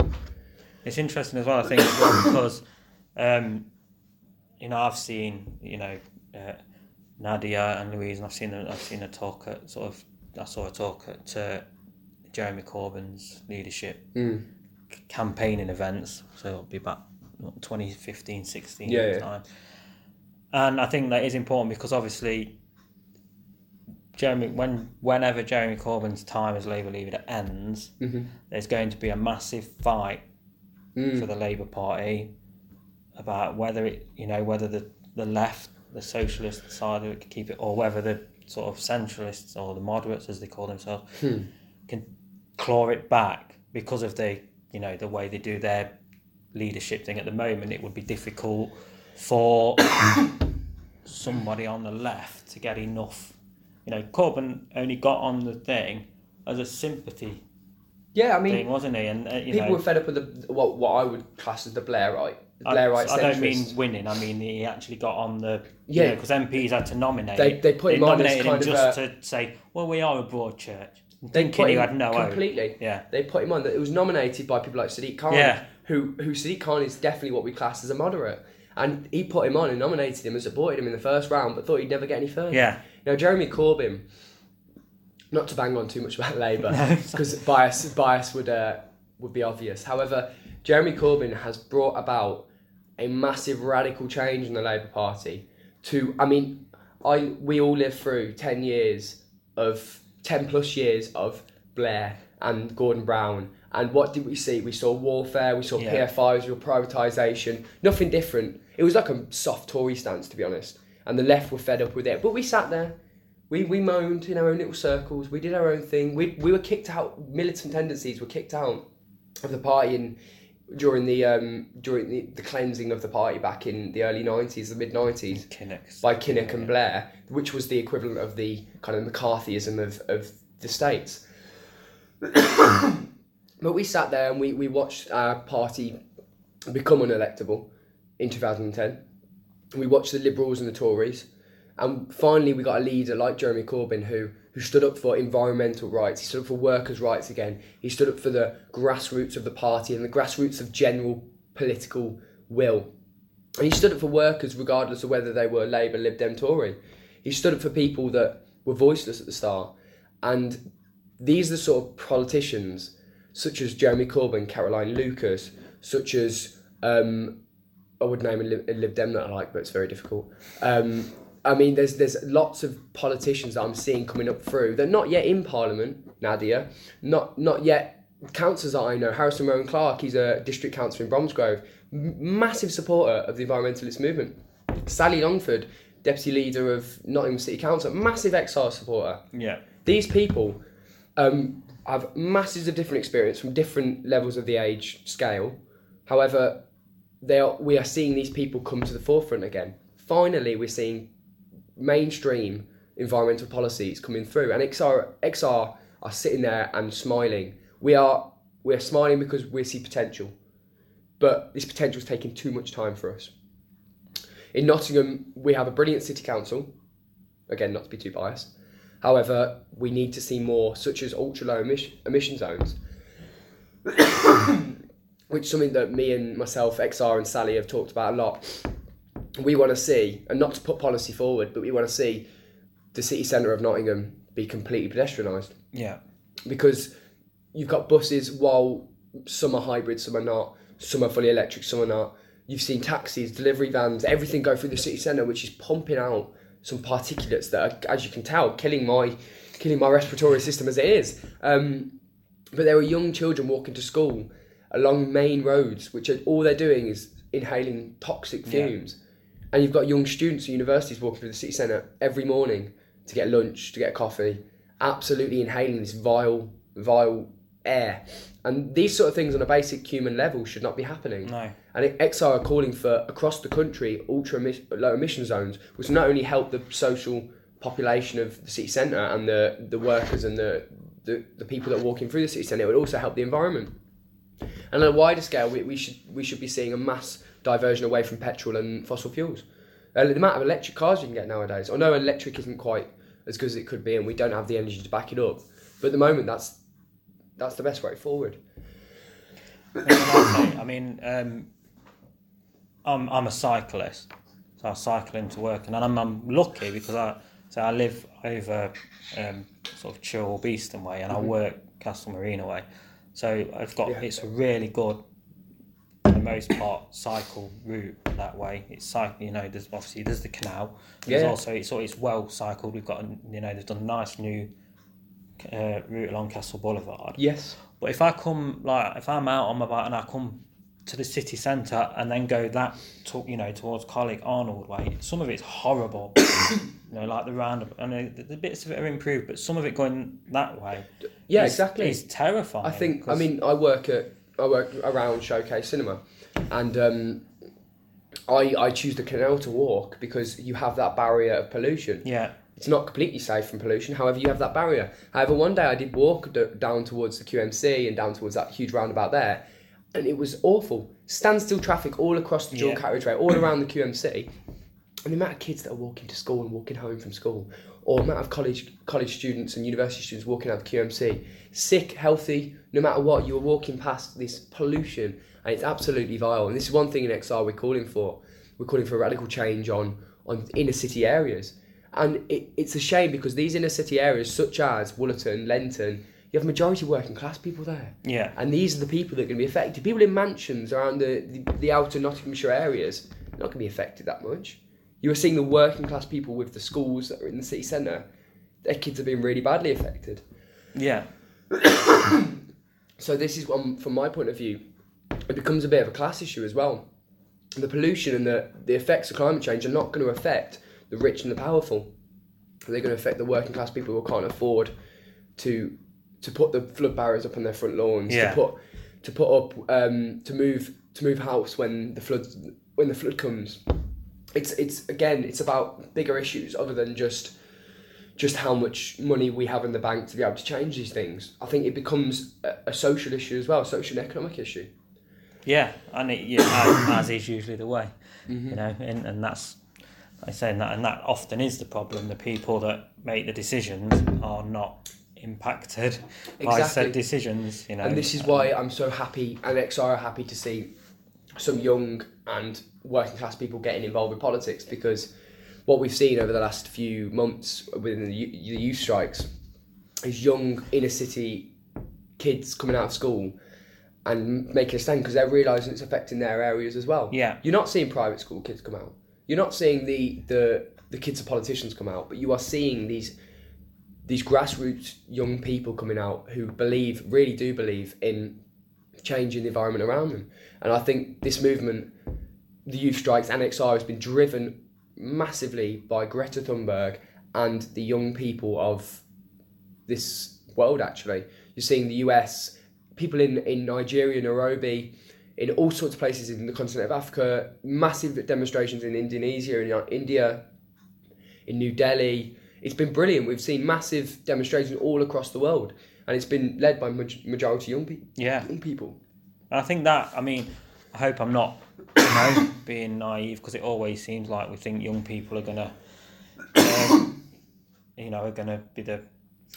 It's interesting as well, I think, well, because, um, you know, I've seen, you know, uh, Nadia and Louise, and I've seen her, I've seen her talk at sort of, I saw a talk at uh, Jeremy Corbyn's leadership Mm. campaigning events. So it'll be what, 2015, 16 Yeah, yeah. time. And I think that is important because obviously, Jeremy, when whenever Jeremy Corbyn's time as Labour leader ends, Mhm. there's going to be a massive fight Mm. for the Labour Party about whether it, you know, whether the, the left, the socialist side of it can keep it, or whether the sort of centralists or the moderates, as they call themselves, Hmm. can claw it back because of the, you know, the way they do their leadership thing at the moment. It would be difficult for somebody on the left to get enough. You know, Corbyn only got on the thing as a sympathy Yeah, I mean, thing, wasn't he? And uh, you people know, were fed up with the what what I would class as the Blairite, the I, Blairite I don't mean winning. I mean he actually got on the Yeah. because MPs had to nominate. They- they put him on as nominated him kind of just a- to say, well, we are a broad church. They Thinking put he him had no completely. Yeah, They put him on. It was nominated by people like Sadiq Khan, Yeah. Who who Sadiq Khan is definitely what we class as a moderate, and he put him on and nominated him and supported him in the first round, but thought he'd never get any further. yeah, Now Jeremy Corbyn, not to bang on too much about Labour, No. because bias bias would uh, would be obvious. However, Jeremy Corbyn has brought about a massive radical change in the Labour Party. To I mean, I we all lived through ten years of ten plus years of Blair and Gordon Brown. And what did we see? We saw warfare, we saw Yeah. PFIs, we saw privatisation, nothing different. It was like a soft Tory stance, to be honest. And the left were fed up with it. But we sat there, we, we moaned in our own little circles, we did our own thing. We, we were kicked out, militant tendencies were kicked out of the party in, during the um, during the, the cleansing of the party back in the early 90s, the mid 90s Kinnock's. by Kinnock and Blair, which was the equivalent of the kind of McCarthyism of, of the states. but we sat there and we, we watched our party become unelectable in 2010. We watched the Liberals and the Tories, and finally we got a leader like Jeremy Corbyn who who stood up for environmental rights. He stood up for workers' rights again. He stood up for the grassroots of the party and the grassroots of general political will. And he stood up for workers regardless of whether they were Labour, Lib Dem, Tory. He stood up for people that were voiceless at the start. And these are the sort of politicians, such as Jeremy Corbyn, Caroline Lucas, such as Um, I would name a Lib, a Lib Dem that I like, but it's very difficult. Um, I mean, there's there's lots of politicians that I'm seeing coming up through. They're not yet in Parliament, Nadia. Not not yet councillors that I know. Harrison Rowan Clark, he's a district councillor in Bromsgrove, M- massive supporter of the environmentalist movement. Sally Longford, deputy leader of Nottingham City Council, massive XR supporter. Yeah. These people um, have masses of different experience from different levels of the age scale. However, they are, we are seeing these people come to the forefront again. Finally, we're seeing mainstream environmental policies coming through, and XR, XR are sitting there and smiling. We are we are smiling because we see potential, but this potential is taking too much time for us. In Nottingham, we have a brilliant city council. Again, not to be too biased. However, we need to see more, such as ultra low emission, emission zones, which is something that me and myself, XR, and Sally have talked about a lot. We want to see, and not to put policy forward, but we want to see the city centre of Nottingham be completely pedestrianised Yeah. because you've got buses while some are hybrid, some are not, some are fully electric, some are not. You've seen taxis, delivery vans, everything go through the city centre, which is pumping out some particulates that are, as you can tell, killing my killing my respiratory system as it is. Um, but there are young children walking to school along main roads, which are, all they're doing is inhaling toxic Yeah. fumes. And you've got young students at universities walking through the city centre every morning to get lunch, to get coffee, absolutely inhaling this vile, vile air. And these sort of things on a basic human level should not be happening. No. And XR are calling for across the country ultra emi- low emission zones, which not only help the social population of the city centre and the, the workers and the, the, the people that are walking through the city centre, it would also help the environment. And on a wider scale, we, we should we should be seeing a mass diversion away from petrol and fossil fuels. Uh, the amount of electric cars you can get nowadays. I know electric isn't quite as good as it could be, and we don't have the energy to back it up. But at the moment, that's that's the best way forward. I mean, um, I'm I'm a cyclist, so I cycle into work, and I'm, I'm lucky because I so I live over um, sort of Chilwell Beeston way, and I work Castle Marina way, so I've got Yeah. it's a really good, for the most part, cycle route that way. It's cycle, you know. There's obviously there's the canal. There's Yeah. also it's it's well cycled. We've got a- you know they've done a nice new uh, route along Castle Boulevard. Yes. But if I come like if I'm out on my bike and I come to the city centre and then go that to, you know towards Colleague Arnold way, some of it's horrible. you know, like the roundabout. I know the, the bits of it are improved, but some of it going that way, Yeah, is, exactly. is terrifying. I think. I mean, I work at I work around Showcase Cinema, and um, I I choose the canal to walk because you have that barrier of pollution. yeah, It's not completely safe from pollution. However, you have that barrier. However, one day I did walk d- down towards the QMC and down towards that huge roundabout there, and it was awful. Standstill traffic all across the dual Yeah. carriageway, all around the QMC. And the amount of kids that are walking to school and walking home from school, or the amount of college college students and university students walking out of the QMC, sick, healthy, no matter what, you're walking past this pollution, and it's absolutely vile. And this is one thing in XR we're calling for. We're calling for radical change on on inner city areas. And it, it's a shame because these inner city areas, such as Wollaton, Lenton, you have majority working class people there. yeah, And these are the people that are going to be affected. People in mansions around the, the, the outer Nottinghamshire areas, not going to be affected that much. You are seeing the working class people with the schools that are in the city centre, their kids are being really badly affected. yeah, So this is one, from my point of view, it becomes a bit of a class issue as well. The pollution and the, the effects of climate change are not going to affect the rich and the powerful. They're going to affect the working class people who can't afford to to put the flood barriers up on their front lawns, Yeah. to put to put up um, to move to move house when the flood when the flood comes. It's it's again it's about bigger issues other than just just how much money we have in the bank to be able to change these things. I think it becomes a, a social issue as well, a social and economic issue. yeah, and it, yeah, as, as is usually the way, Mm-hmm. you know, and, and that's. I say that, and that often is the problem. The people that make the decisions are not impacted by said decisions. You know, And this is why I'm so happy, and XR are happy to see some young and working class people getting involved with politics because what we've seen over the last few months within the, the youth strikes is young inner city kids coming out of school and making a stand because they're realizing it's affecting their areas as well. Yeah. You're not seeing private school kids come out. You're not seeing the the the kids of politicians come out, but you are seeing these these grassroots young people coming out who believe, really do believe in changing the environment around them. And I think this movement, the youth strikes, and XR, has been driven massively by Greta Thunberg and the young people of this world. Actually, you're seeing the US, people in in Nigeria, Nairobi. In all sorts of places in the continent of Africa, massive demonstrations in Indonesia, in India, in New Delhi, it's been brilliant. We've seen massive demonstrations all across the world, and it's been led by majority young people. Yeah, young people. I think that. I mean, I hope I'm not, you know, being naive because it always seems like we think young people are gonna, you know, are gonna be the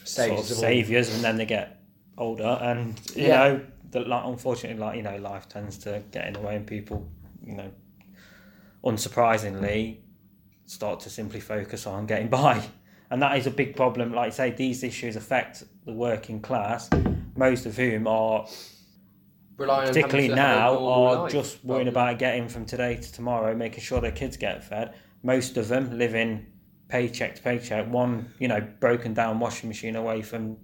saviors, sort of saviors, and then they get older, and you yeah. know, the, like, unfortunately, like you know, life tends to get in the way, and people, you know, unsurprisingly, start to simply focus on getting by and that is a big problem. Like I say, these issues affect the working class, most of whom are Relying particularly now are life. just worrying about getting from today to tomorrow, making sure their kids get fed. Most of them living paycheck to paycheck, one you know broken down washing machine away from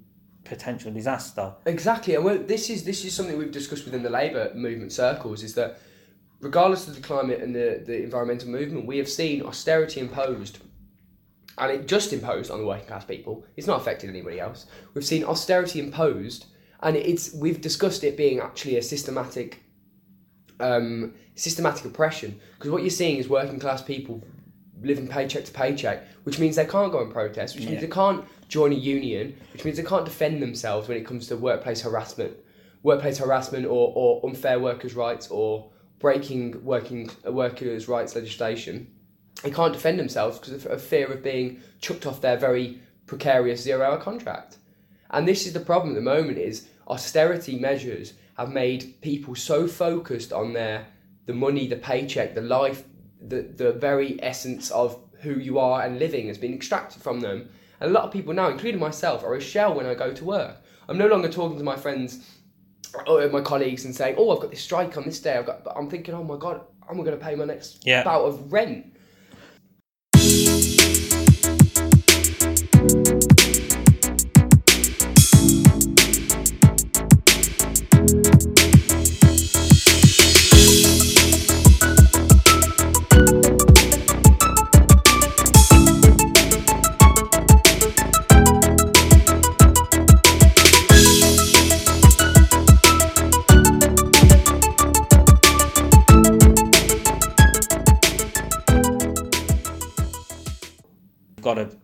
potential disaster. Exactly, and this is this is something we've discussed within the labour movement circles. Is that regardless of the climate and the, the environmental movement, we have seen austerity imposed and it just imposed on the working class people. It's not affected anybody else. We've seen austerity imposed, and it's we've discussed it being actually a systematic, um, systematic oppression. Because what you're seeing is working class people living paycheck to paycheck, which means they can't go and protest, which yeah. means they can't join a union, which means they can't defend themselves when it comes to workplace harassment, workplace harassment or, or unfair workers' rights or breaking working workers' rights legislation they can't defend themselves because of, of fear of being chucked off their very precarious zero-hour contract. And this is the problem at the moment: is austerity measures have made people so focused on their the money, the paycheck, the life, the the very essence of who you are and living has been extracted from them. And a lot of people now, including myself, are a shell when I go to work. I'm no longer talking to my friends or my colleagues and saying, "Oh, I've got this strike on this day." I've got, but I'm thinking, "Oh my god, I'm going to pay my next yeah. bout of rent."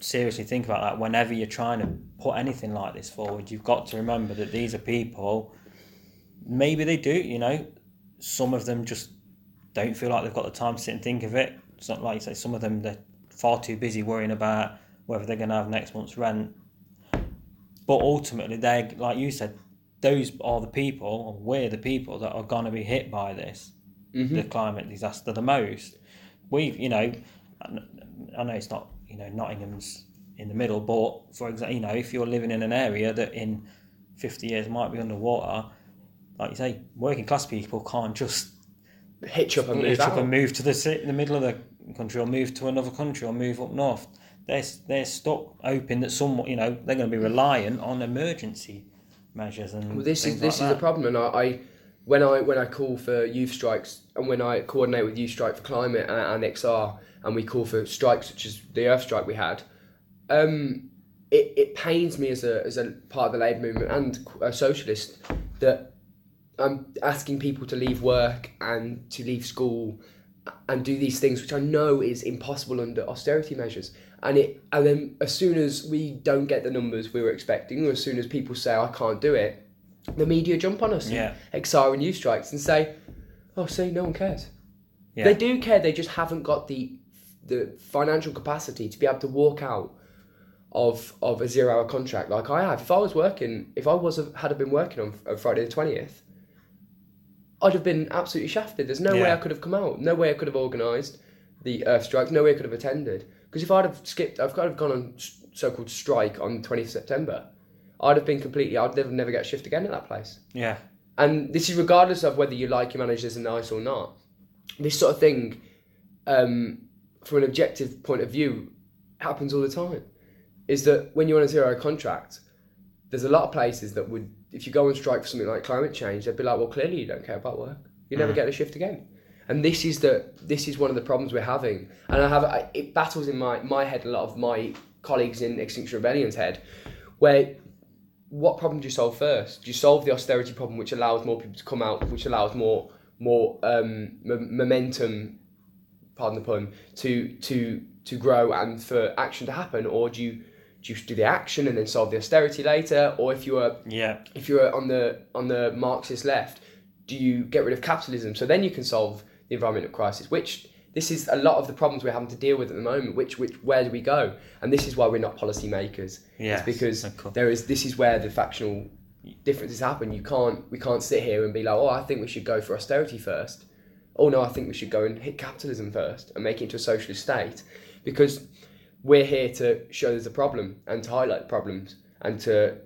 Seriously think about that whenever you're trying to put anything like this forward. You've got to remember that these are people. Maybe they do, you know. Some of them just don't feel like they've got the time to sit and think of it. It's not like you say. Some of them they're far too busy worrying about whether they're going to have next month's rent. But ultimately, they're like you said, those are the people, or we're the people that are going to be hit by this, mm-hmm. the climate disaster the most. We've, you know, I know it's not you know Nottingham's in the middle, but for example, you know if you're living in an area that in 50 years might be underwater, like you say, working class people can't just hitch up and move hitch up and move to the the middle of the country or move to another country or move up north. They're they're stuck hoping that someone you know they're going to be reliant on emergency measures and well, this is this like is the problem, and I, I when I when I call for youth strikes and when I coordinate with Youth Strike for Climate and, and XR and we call for strikes such as the Earth Strike we had, um, it, it pains me as a, as a part of the labour movement and a socialist that I'm asking people to leave work and to leave school and do these things which I know is impossible under austerity measures. And it and then as soon as we don't get the numbers we were expecting, or as soon as people say I can't do it, the media jump on us, yeah. XR and strikes, and say, "Oh, see, no one cares." Yeah. They do care. They just haven't got the the financial capacity to be able to walk out of of a zero hour contract like I have. If I was working, if I was had been working on Friday the twentieth, I'd have been absolutely shafted. There's no yeah. way I could have come out. No way I could have organised the Earth strike. No way I could have attended. Because if I'd have skipped, I've kind of gone on so-called strike on 20th September. I'd have been completely. I'd never never get a shift again at that place. Yeah. And this is regardless of whether you like your managers are nice or not. This sort of thing, um, from an objective point of view, happens all the time. Is that when you're on a zero contract, there's a lot of places that would, if you go on strike for something like climate change, they'd be like, well, clearly you don't care about work. You never get a shift again. And this is the this is one of the problems we're having. And I have I, it battles in my my head a lot of my colleagues in Extinction Rebellion's head, where what problem do you solve first? Do you solve the austerity problem, which allows more people to come out, which allows more more um, m- momentum, pardon the pun, to to to grow and for action to happen, or do you do you do the action and then solve the austerity later, or if you're Yeah. if you're on the on the Marxist left, do you get rid of capitalism so then you can solve the environmental crisis? Which this is a lot of the problems we're having to deal with at the moment. Which which where do we go? And this is why we're not policy makers. Yes, it's because there is this is where the factional differences happen. You can't we can't sit here and be like, oh, I think we should go for austerity first. Oh no, I think we should go and hit capitalism first and make it into a socialist state, because we're here to show there's a problem and to highlight problems and to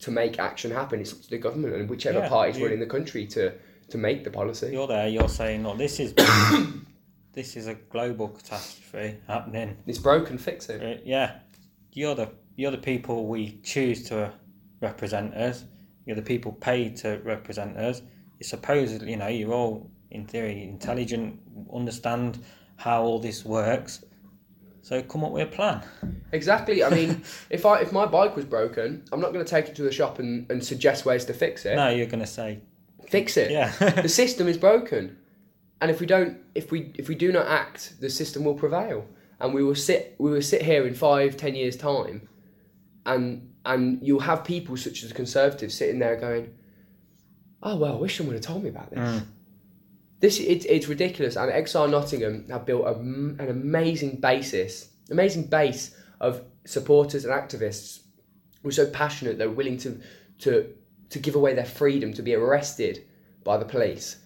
to make action happen. It's up to the government and whichever Yeah, party's you- running the country to to make the policy. You're there. You're saying, look, this is this is a global catastrophe happening. It's broken, fix it. Uh, yeah, you're the you're the people we choose to represent us. You're the people paid to represent us. You're supposedly, you know, you're all in theory intelligent, understand how all this works. So come up with a plan. Exactly. I mean, if I if my bike was broken, I'm not going to take it to the shop and, and suggest ways to fix it. No, you're gonna say, Fix it. yeah, the system is broken and if we don't if we if we do not act the system will prevail and we will sit we will sit here in five ten years time and and you'll have people such as the conservatives sitting there going oh well i wish someone had told me about this Mm. This it, it's ridiculous and xr nottingham have built a, an amazing basis amazing base of supporters and activists who are so passionate they're willing to to to give away their freedom to be arrested by the police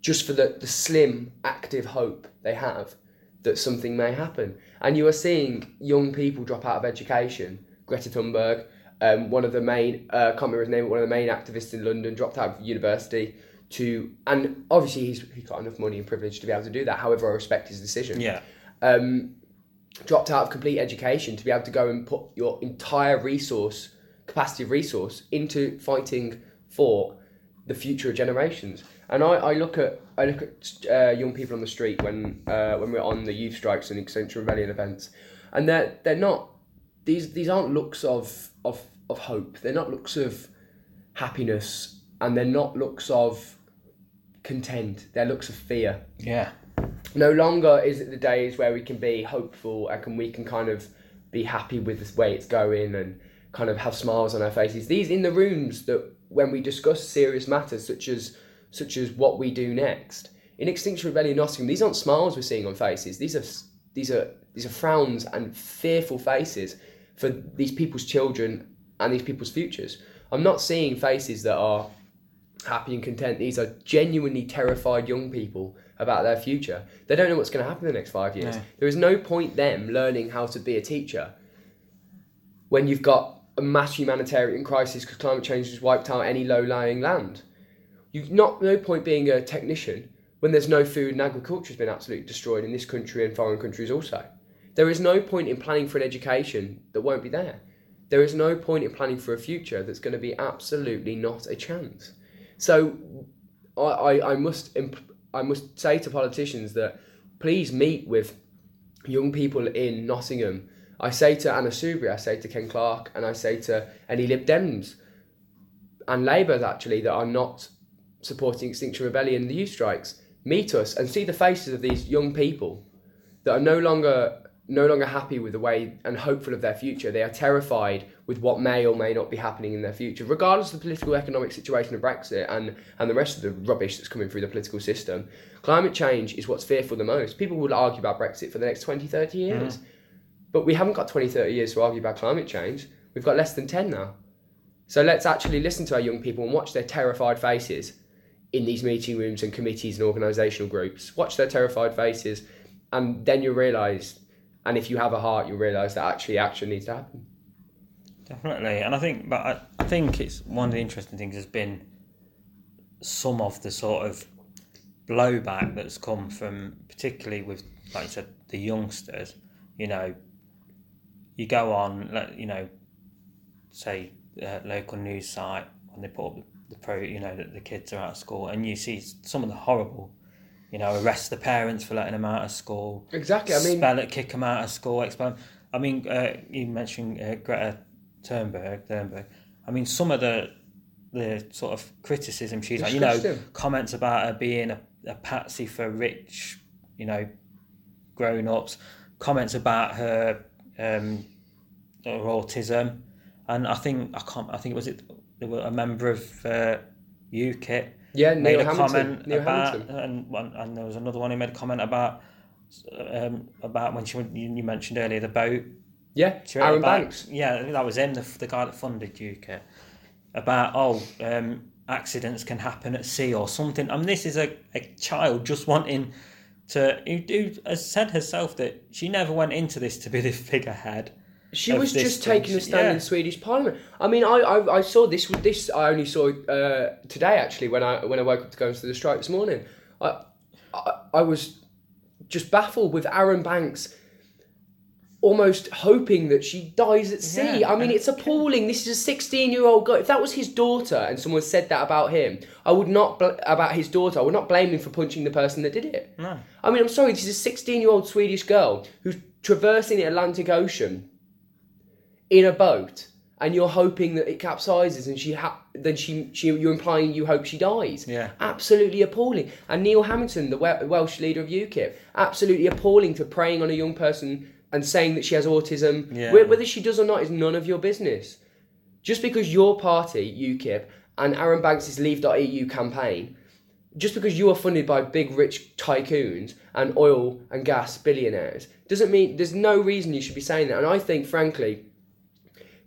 just for the, the slim active hope they have that something may happen. And you are seeing young people drop out of education. Greta Thunberg, um, one of the main, uh, can't remember his name, but one of the main activists in London, dropped out of university to, and obviously he's, he's got enough money and privilege to be able to do that. However, I respect his decision yeah, um, dropped out of complete education to be able to go and put your entire resource, capacity of resource, into fighting for the future generations. And I, I look at I look at uh, young people on the street when uh, when we're on the youth strikes and Extinction Rebellion events, and they're they're not these these aren't looks of of of hope. They're not looks of happiness, and they're not looks of content. They're looks of fear yeah, no longer is it the days where we can be hopeful and can we can kind of be happy with the way it's going and kind of have smiles on our faces. These in the rooms that when we discuss serious matters such as such as what we do next. In Extinction Rebellion Nottingham, these aren't smiles we're seeing on faces. These are these are these are frowns and fearful faces for these people's children and these people's futures. I'm not seeing faces that are happy and content. These are genuinely terrified young people about their future. They don't know what's going to happen in the next five years. No. There is no point them learning how to be a teacher when you've got a mass humanitarian crisis because climate change has wiped out any low-lying land. You've not no point being a technician when there's no food and agriculture has been absolutely destroyed in this country and foreign countries also. There is no point in planning for an education that won't be there. There is no point in planning for a future that's going to be absolutely not a chance. So, I, I, I must imp- I must say to politicians that please meet with young people in Nottingham. I say to Anna Soubry, I say to Ken Clarke, and I say to any Lib Dems and Labour actually that are not supporting Extinction Rebellion and the youth strikes. Meet us and see the faces of these young people that are no longer no longer happy with the way and hopeful of their future. They are terrified with what may or may not be happening in their future, regardless of the political economic situation of Brexit and, and the rest of the rubbish that's coming through the political system. Climate change is what's fearful the most. People will argue about Brexit for the next 20, 30 mm. years. But we haven't got 20, 30 years to argue about climate change. We've got less than 10 now. So let's actually listen to our young people and watch their terrified faces in these meeting rooms and committees and organisational groups. Watch their terrified faces, and then you'll realise, and if you have a heart, you'll realise that actually action needs to happen. definitely. And I think, but I, I think it's one of the interesting things has been some of the sort of blowback that's come from, particularly with, like I said, the youngsters. You know, you go on, you know, say uh, local news site when they put up the pro, you know, that the kids are out of school, and you see some of the horrible. You know, arrest the parents for letting them out of school. Exactly. I mean, spell it, kick them out of school. Expel. I mean, uh, you mentioned uh, Greta Thunberg. Thunberg. I mean, some of the the sort of criticism she's like, you know, comments about her being a, a patsy for rich, you know, grown ups, comments about her um, her autism, and I think I can't. I think it was it. A member of uh, UKIP yeah, made a Hamilton. comment Neil about, Hamilton. and one, and there was another one who made a comment about um, about when she you, you mentioned earlier the boat. Yeah, Arron about- Banks. Yeah, I think that was him, the, the guy that funded UK. About oh, um, accidents can happen at sea or something. I mean, this is a, a child just wanting to who, who has said herself that she never went into this to be the figurehead. She was just thing. taking a stand Yeah. in Swedish Parliament. I mean, I, I, I saw this. This I only saw uh, today actually when I when I woke up to go into the strike this morning. I, I I was just baffled with Arron Banks almost hoping that she dies at sea. Yeah, I mean, it's appalling. This is a 16 year old guy. If that was his daughter and someone said that about him, I would not, bl- about his daughter, I would not blame him for punching the person that did it. No. I mean, I'm sorry, this is a 16 year old Swedish girl who's traversing the Atlantic Ocean in a boat. And you're hoping that it capsizes, and she ha- then she, she you're implying you hope she dies. Yeah. absolutely appalling. And Neil Hamilton, the Wel- Welsh leader of UKIP, absolutely appalling for preying on a young person and saying that she has autism. Yeah. Wh- Whether she does or not is none of your business. Just because your party, UKIP, and Arron Banks' Leave.eu campaign, just because you are funded by big rich tycoons and oil and gas billionaires, doesn't mean there's no reason you should be saying that. And I think, frankly,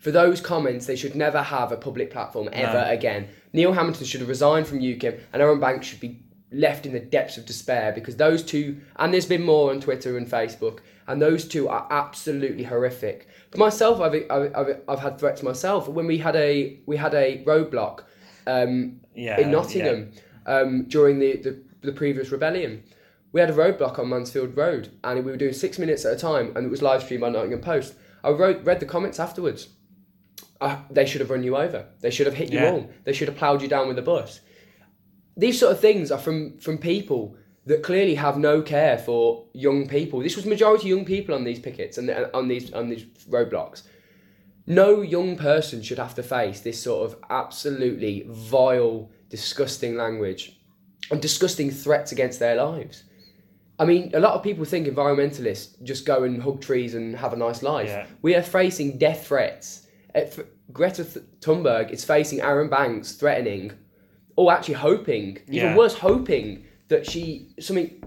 for those comments, they should never have a public platform ever No. again. Neil Hamilton should have resigned from UKIP, and Arron Banks should be left in the depths of despair because those two, and there's been more on Twitter and Facebook, and those two are absolutely horrific. For myself, I've, I've, I've, I've had threats myself. When we had a we had a roadblock um, Yeah. in Nottingham um, during the, the, the previous rebellion. We had a roadblock on Mansfield Road and we were doing six minutes at a time and it was live streamed by Nottingham Post. I wrote, read the comments afterwards. Uh, they should have run you over. They should have hit you Yeah. all. They should have ploughed you down with a bus. These sort of things are from, from people that clearly have no care for young people. This was majority young people on these pickets and on these on these roadblocks. No young person should have to face this sort of absolutely vile, disgusting language and disgusting threats against their lives. I mean, a lot of people think environmentalists just go and hug trees and have a nice life. Yeah. We are facing death threats. Greta Thunberg is facing Arron Banks threatening, or actually hoping, even Yeah. worse, hoping that she something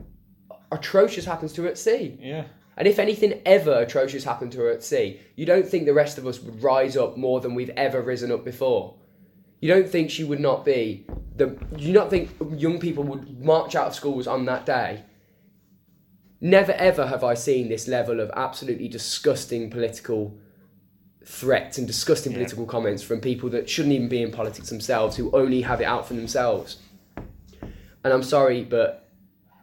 atrocious happens to her at sea. Yeah. And if anything ever atrocious happened to her at sea, you don't think the rest of us would rise up more than we've ever risen up before. You don't think she would not be the. You not think young people would march out of schools on that day. Never ever have I seen this level of absolutely disgusting political threats and disgusting Yeah. political comments from people that shouldn't even be in politics themselves, who only have it out for themselves. And I'm sorry, but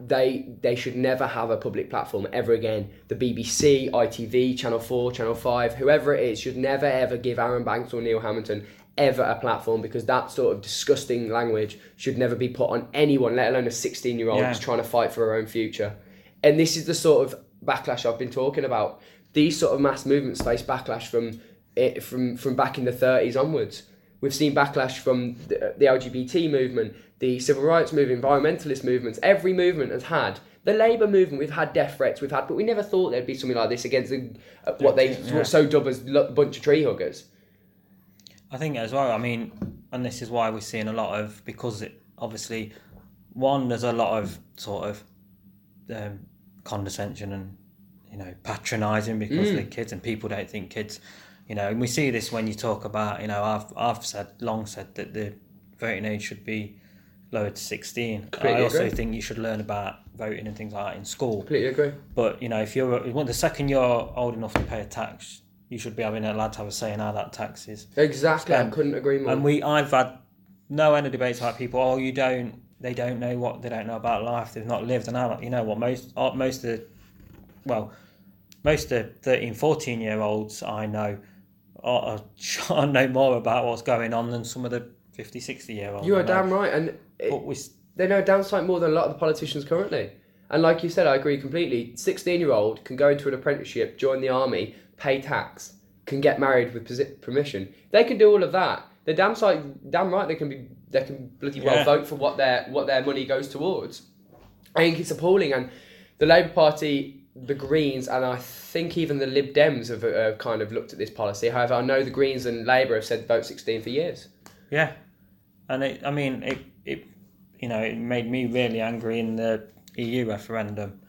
they they should never have a public platform ever again. The BBC, ITV, Channel 4, Channel 5, whoever it is, should never ever give Arron Banks or Neil Hamilton ever a platform because that sort of disgusting language should never be put on anyone, let alone a 16 year old Yeah. who's trying to fight for her own future. And this is the sort of backlash I've been talking about. These sort of mass movements face backlash from it from from back in the 30s onwards. We've seen backlash from the, the LGBT movement, the civil rights movement, environmentalist movements. Every movement has had the Labour movement. We've had death threats. We've had, but we never thought there'd be something like this against the, uh, what they Yeah. so dub as a bunch of tree huggers. I think as well. I mean, and this is why we're seeing a lot of because it obviously one there's a lot of sort of um, condescension and you know patronising because Mm. they're kids and people don't think kids. You know, and we see this when you talk about you know I've I've said long said that the voting age should be lowered to sixteen. Completely I also agree. think you should learn about voting and things like that in school. Completely agree. But you know, if you're well, the second you're old enough to pay a tax, you should be having a allowed to have a say in how that tax is Exactly. I Um, couldn't agree more. and we, I've had no end of debates like people. Oh, you don't. They don't know what they don't know about life. They've not lived. And I'm like, you know what? Most uh, most of the, well, most of the 13, 14 year olds I know are, are know more about what's going on than some of the 50, 60 year olds. You I are know. damn right, and it, we, they know damn sight more than a lot of the politicians currently. And like you said, I agree completely. Sixteen-year-old can go into an apprenticeship, join the army, pay tax, can get married with permission. They can do all of that. They're damn side, damn right. They can be. They can bloody well Yeah. vote for what their what their money goes towards. I think it's appalling, and the Labour Party, the Greens, and I think even the Lib Dems have uh, kind of looked at this policy. However, I know the Greens and Labour have said vote sixteen for years. yeah, and it. I mean, it. It. You know, it made me really angry in the EU referendum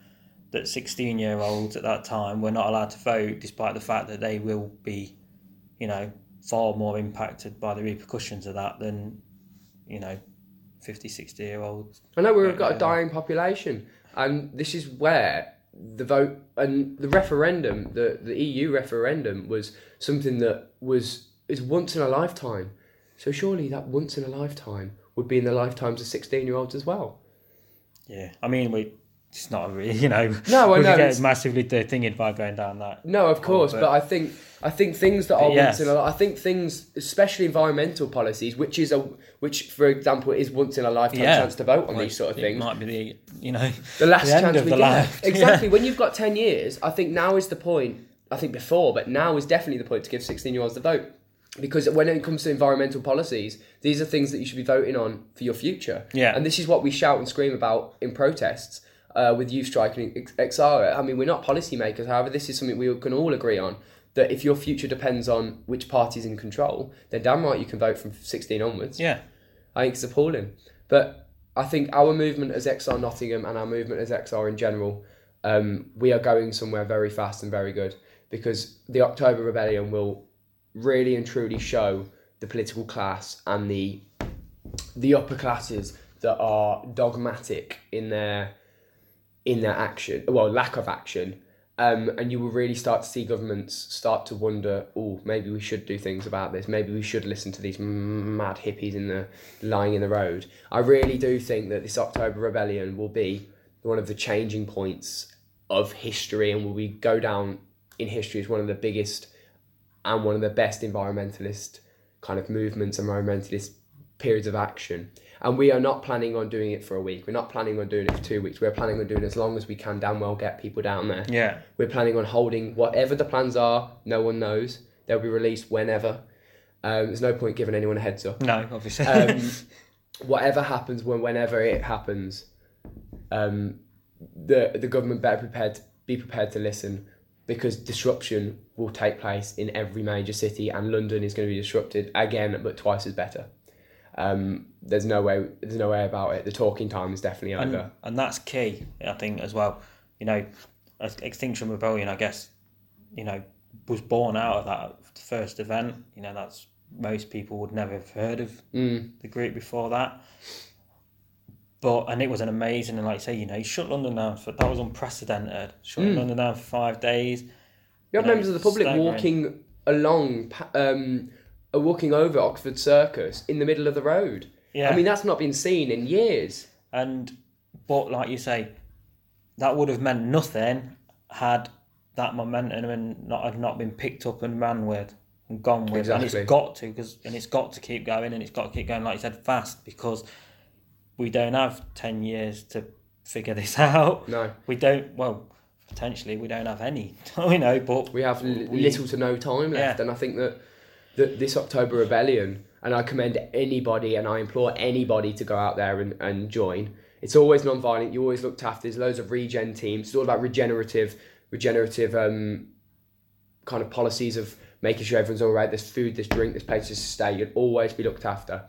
that 16 year olds at that time were not allowed to vote, despite the fact that they will be, you know, far more impacted by the repercussions of that than, you know, 50, 60 year olds. I know we've got a dying population, and this is where the vote and the referendum, the, the EU referendum, was something that was is once in a lifetime. So surely that once in a lifetime would be in the lifetimes of sixteen year olds as well. Yeah, I mean, we. It's not really, you know. No, I know, get massively thinking by going down that. No, of course, but- but I think I think things that are yes. once in a I think things, especially environmental policies, which is a which for example is once in a lifetime Yeah. chance to vote on Like, these sort of things. might be the, you know, the last the chance of we the get. life. Exactly. when you've got 10 years, I think now is the point. I think before, but now is definitely the point to give 16 year olds the vote. Because when it comes to environmental policies, these are things that you should be voting on for your future. Yeah. And this is what we shout and scream about in protests uh, with Youth Strike and XR. I mean, we're not policymakers, however, this is something we can all agree on. That if your future depends on which party's in control, then damn right you can vote from 16 onwards. yeah, I think it's appalling. But I think our movement as XR Nottingham and our movement as XR in general, um, we are going somewhere very fast and very good because the October Rebellion will really and truly show the political class and the the upper classes that are dogmatic in their in their action, well, lack of action. Um, and you will really start to see governments start to wonder, oh, maybe we should do things about this. Maybe we should listen to these mad hippies in the lying in the road. I really do think that this October Rebellion will be one of the changing points of history, and will we go down in history as one of the biggest and one of the best environmentalist kind of movements environmentalist periods of action. And we are not planning on doing it for a week. We're not planning on doing it for two weeks. We're planning on doing it as long as we can damn well get people down there. yeah, We're planning on holding whatever the plans are, no one knows. They'll be released whenever. Um, there's no point giving anyone a heads up. no, obviously. Um, whatever happens, when whenever it happens, um, the the government better prepared be prepared to listen because disruption will take place in every major city, and London is going to be disrupted again, but twice as better. Um, there's no way. There's no way about it. The talking time is definitely and, over. and that's key, I think, as well. You know, Extinction Rebellion, I guess, you know, was born out of that first event. You know, that's most people would never have heard of Mm. the group before that. But and it was an amazing, and like you say, you know, he shut London down for that was unprecedented. Shutting Mm. London down for five days. You have You know, members of the public staggering. walking along, um, uh, walking over Oxford Circus in the middle of the road. Yeah, I mean, that's not been seen in years. and but like you say, that would have meant nothing had that momentum and not had not been picked up and ran with and gone with, Exactly. and it's got to because and it's got to keep going and it's got to keep going like you said fast because we don't have ten years to figure this out. No, We don't well potentially we don't have any, you know, but we have l- We- little to no time left, Yeah. and I think that, that this October Rebellion, and I commend anybody and I implore anybody to go out there and, and join. It's always non-violent. You always looked after. There's loads of regen teams. It's all about regenerative, regenerative um, kind of policies of making sure everyone's all right. There's food, there's drink, there's places to stay. You'll always be looked after.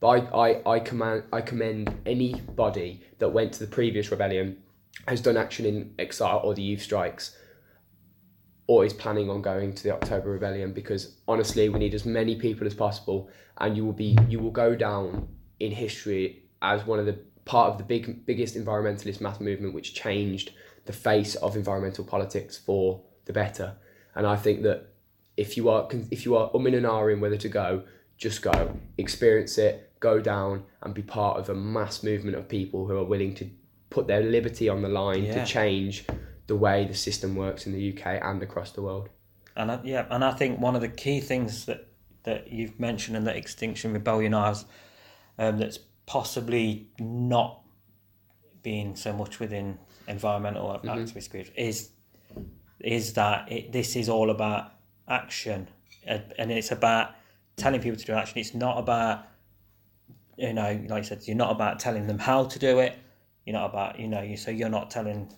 But I, I, I command I commend anybody that went to the previous rebellion, has done action in exile or the youth strikes, or is planning on going to the October Rebellion because honestly, we need as many people as possible, and you will be you will go down in history as one of the part of the big biggest environmentalist mass movement which changed the face of environmental politics for the better. And I think that if you are if you are umming and ahhing whether to go, just go, experience it, go down and be part of a mass movement of people who are willing to put their liberty on the line Yeah. to change the way the system works in the UK and across the world. And I, yeah, and I think one of the key things that that you've mentioned and that Extinction Rebellion has, um, that's possibly not being so much within environmental activist groups is is that it, this is all about action, and, and it's about telling people to do action. It's not about you know, like I said, you're not about telling them how to do it. You're not about you know, you so you're not telling,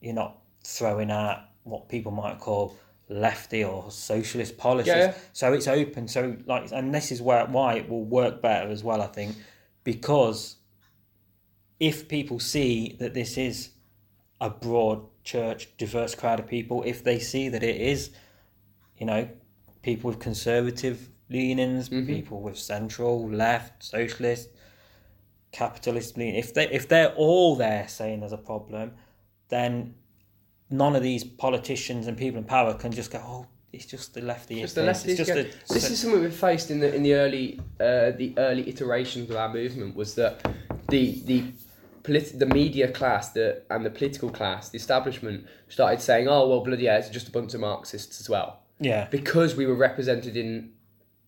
you're not throwing out what people might call lefty or socialist policies. Yeah. So it's open. So like, and this is where why it will work better as well. I think because if people see that this is a broad church, diverse crowd of people, if they see that it is, you know, people with conservative leanings, mm-hmm. people with central, left, socialist, capitalist leaning, if they if they're all there saying there's a problem, then none of these politicians and people in power can just go, oh, it's just the lefty. Just the this, lefties. It's just a, this is something we faced in the in the early uh, the early iterations of our movement was that the the polit- the media class the and the political class the establishment started saying oh well bloody hell it's just a bunch of Marxists as well yeah, because we were represented in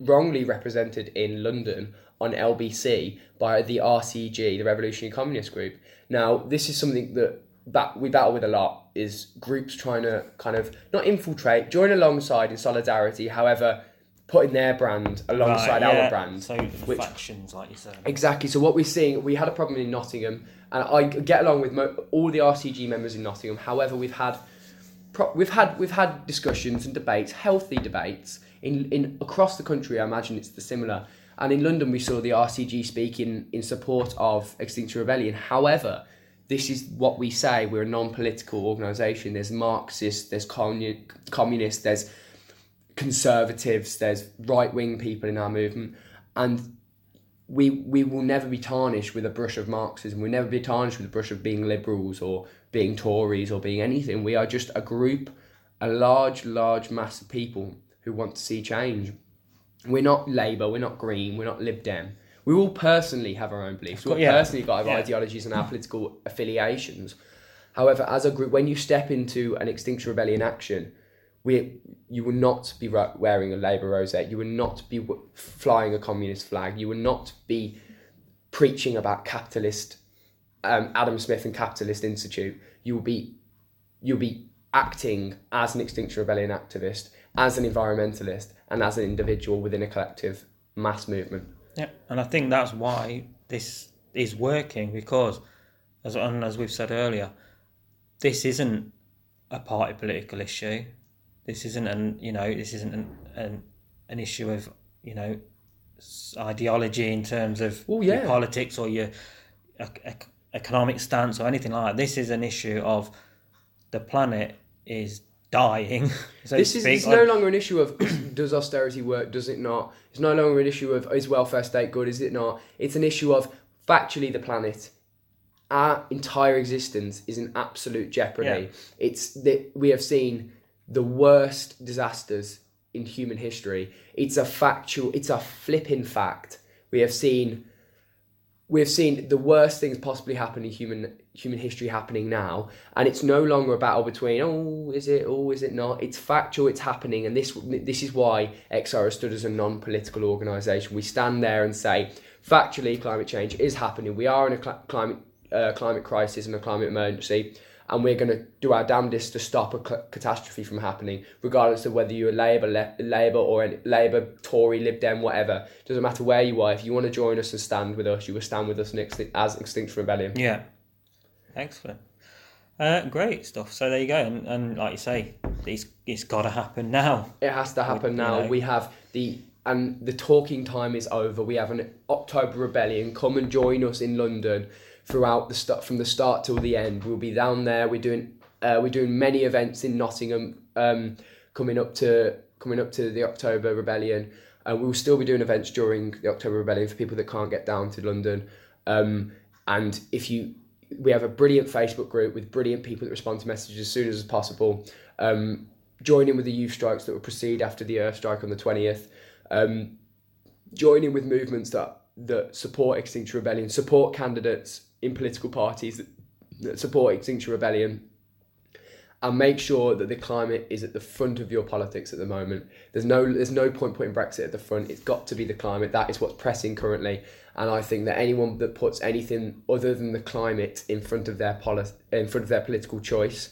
wrongly represented in London on LBC by the RCG, the Revolutionary Communist Group. Now, this is something that that we battle with a lot is groups trying to kind of not infiltrate, join alongside in solidarity, however, putting their brand alongside Right, our brand. So which- factions, like you said. Exactly. So what we're seeing, we had a problem in Nottingham, and I get along with mo- all the RCG members in Nottingham. However, we've had pro- we've had we've had discussions and debates, healthy debates in in across the country. I imagine it's the similar. And in London, we saw the RCG speaking in support of Extinction Rebellion. However, this is what we say: we're a non-political organisation. There's Marxists, there's commu- communists, there's conservatives, there's right-wing people in our movement, and we we will never be tarnished with a brush of Marxism. We'll never be tarnished with a brush of being liberals or being Tories or being anything. We are just a group, a large, large mass of people who want to see change. We're not Labour, we're not Green, we're not Lib Dem. We all personally have our own beliefs. We all Yeah. personally got our Yeah. ideologies and our political affiliations. However, as a group, when you step into an Extinction Rebellion action, we you will not be wearing a Labour rosette. You will not be flying a communist flag. You will not be preaching about capitalist um, Adam Smith and Capitalist Institute. You will be you'll be acting as an Extinction Rebellion activist, as an environmentalist, and as an individual within a collective mass movement. Yeah, and I think that's why this is working because, as and as we've said earlier, this isn't a party political issue. This isn't an you know this isn't an an, an issue of you know ideology in terms of Well, your politics or your ec- ec- economic stance or anything like that. This is an issue of the planet is dying. So This is it's no longer an issue of does austerity work, does it not? It's no longer an issue of is welfare state good, is it not? It's an issue of factually the planet, our entire existence is in absolute jeopardy. Yeah. It's that we have seen the worst disasters in human history. It's a factual, it's a flipping fact. We have seen we've seen the worst things possibly happen in human human history happening now and it's no longer a battle between oh is it oh is it not it's factual it's happening and this this is why XR has stood as a non-political organisation we stand there and say factually climate change is happening we are in a cl- climate uh, climate crisis and a climate emergency and we're going to do our damnedest to stop a catastrophe from happening, regardless of whether you're Labour, Le- Labour or any, Labour, Tory, Lib Dem, whatever. Doesn't matter where you are. If you want to join us and stand with us, you will stand with us as Extinction Rebellion. Yeah. Excellent. Uh, great stuff. So there you go. And, and like you say, it's, it's got to happen now. It has to happen you now. know. We have the and the talking time is over. We have an October Rebellion. Come and join us in London throughout the start from the start till the end. We'll be down there. We're doing uh, we're doing many events in Nottingham um, coming up to coming up to the October Rebellion. Uh, we'll still be doing events during the October Rebellion for people that can't get down to London. Um, and if you we have a brilliant Facebook group with brilliant people that respond to messages as soon as possible. Um, join in with the youth strikes that will proceed after the Earth strike on the 20th. Um, join in with movements that that support Extinction Rebellion, support candidates in political parties that, that support Extinction Rebellion, and make sure that the climate is at the front of your politics at the moment. There's no there's no point putting Brexit at the front. It's got to be the climate. That is what's pressing currently. And I think that anyone that puts anything other than the climate in front of their poli- in front of their political choice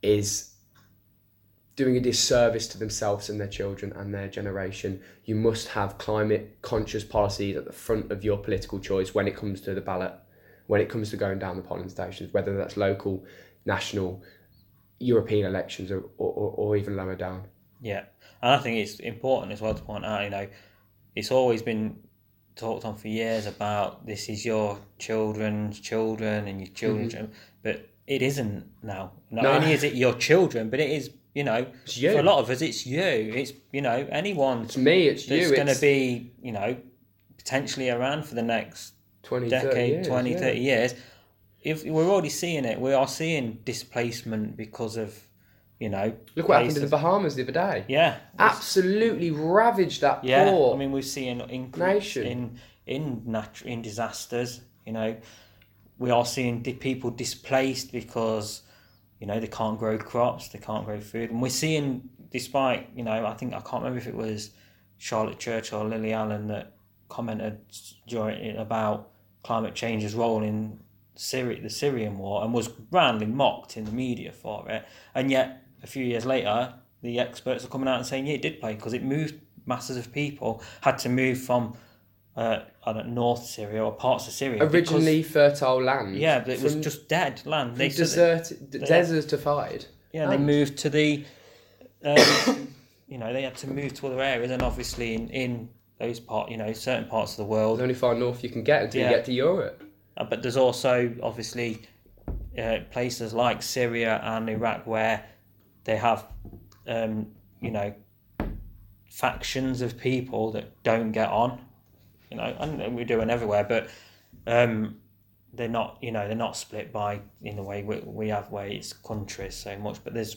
is doing a disservice to themselves and their children and their generation. You must have climate conscious policies at the front of your political choice when it comes to the ballot, when it comes to going down the polling stations, whether that's local, national, European elections, or, or, or even lower down. Yeah, and I think it's important as well to point out, you know, it's always been talked on for years about this is your children's children and your children's, mm-hmm. but it isn't now. Not no. only is it your children, but it is you know, you. for a lot of us, it's you. It's you know anyone. It's me. It's that's you. going to be you know potentially around for the next 20, decade, 30 years, 20, yeah. 30 years. If we're already seeing it, we are seeing displacement because of you know. Look what happened in the Bahamas the other day. Yeah, absolutely ravaged that yeah, poor. I mean, we're seeing increase in in natural in disasters. You know, we are seeing people displaced because you know, they can't grow crops, they can't grow food. And we're seeing, despite, you know, I think, I can't remember if it was Charlotte Church or Lily Allen that commented during about climate change's role in Syria, the Syrian war, and was roundly mocked in the media for it. And yet, a few years later, the experts are coming out and saying, yeah, it did play because it moved masses of people, had to move from uh, I don't North Syria or parts of Syria. Originally because, fertile land. Yeah, but it was just dead land. They desert, they, desertified. Yeah, land. they moved to the. Um, you know, they had to move to other areas, and obviously in, in those part, you know, certain parts of the world. The only far north you can get until yeah. you get to Europe. Uh, but there's also obviously uh, places like Syria and Iraq where they have, um, you know, factions of people that don't get on you know, and we're doing everywhere, but um, they're not, you know, they're not split by in the way we, we have where it's countries so much, but there's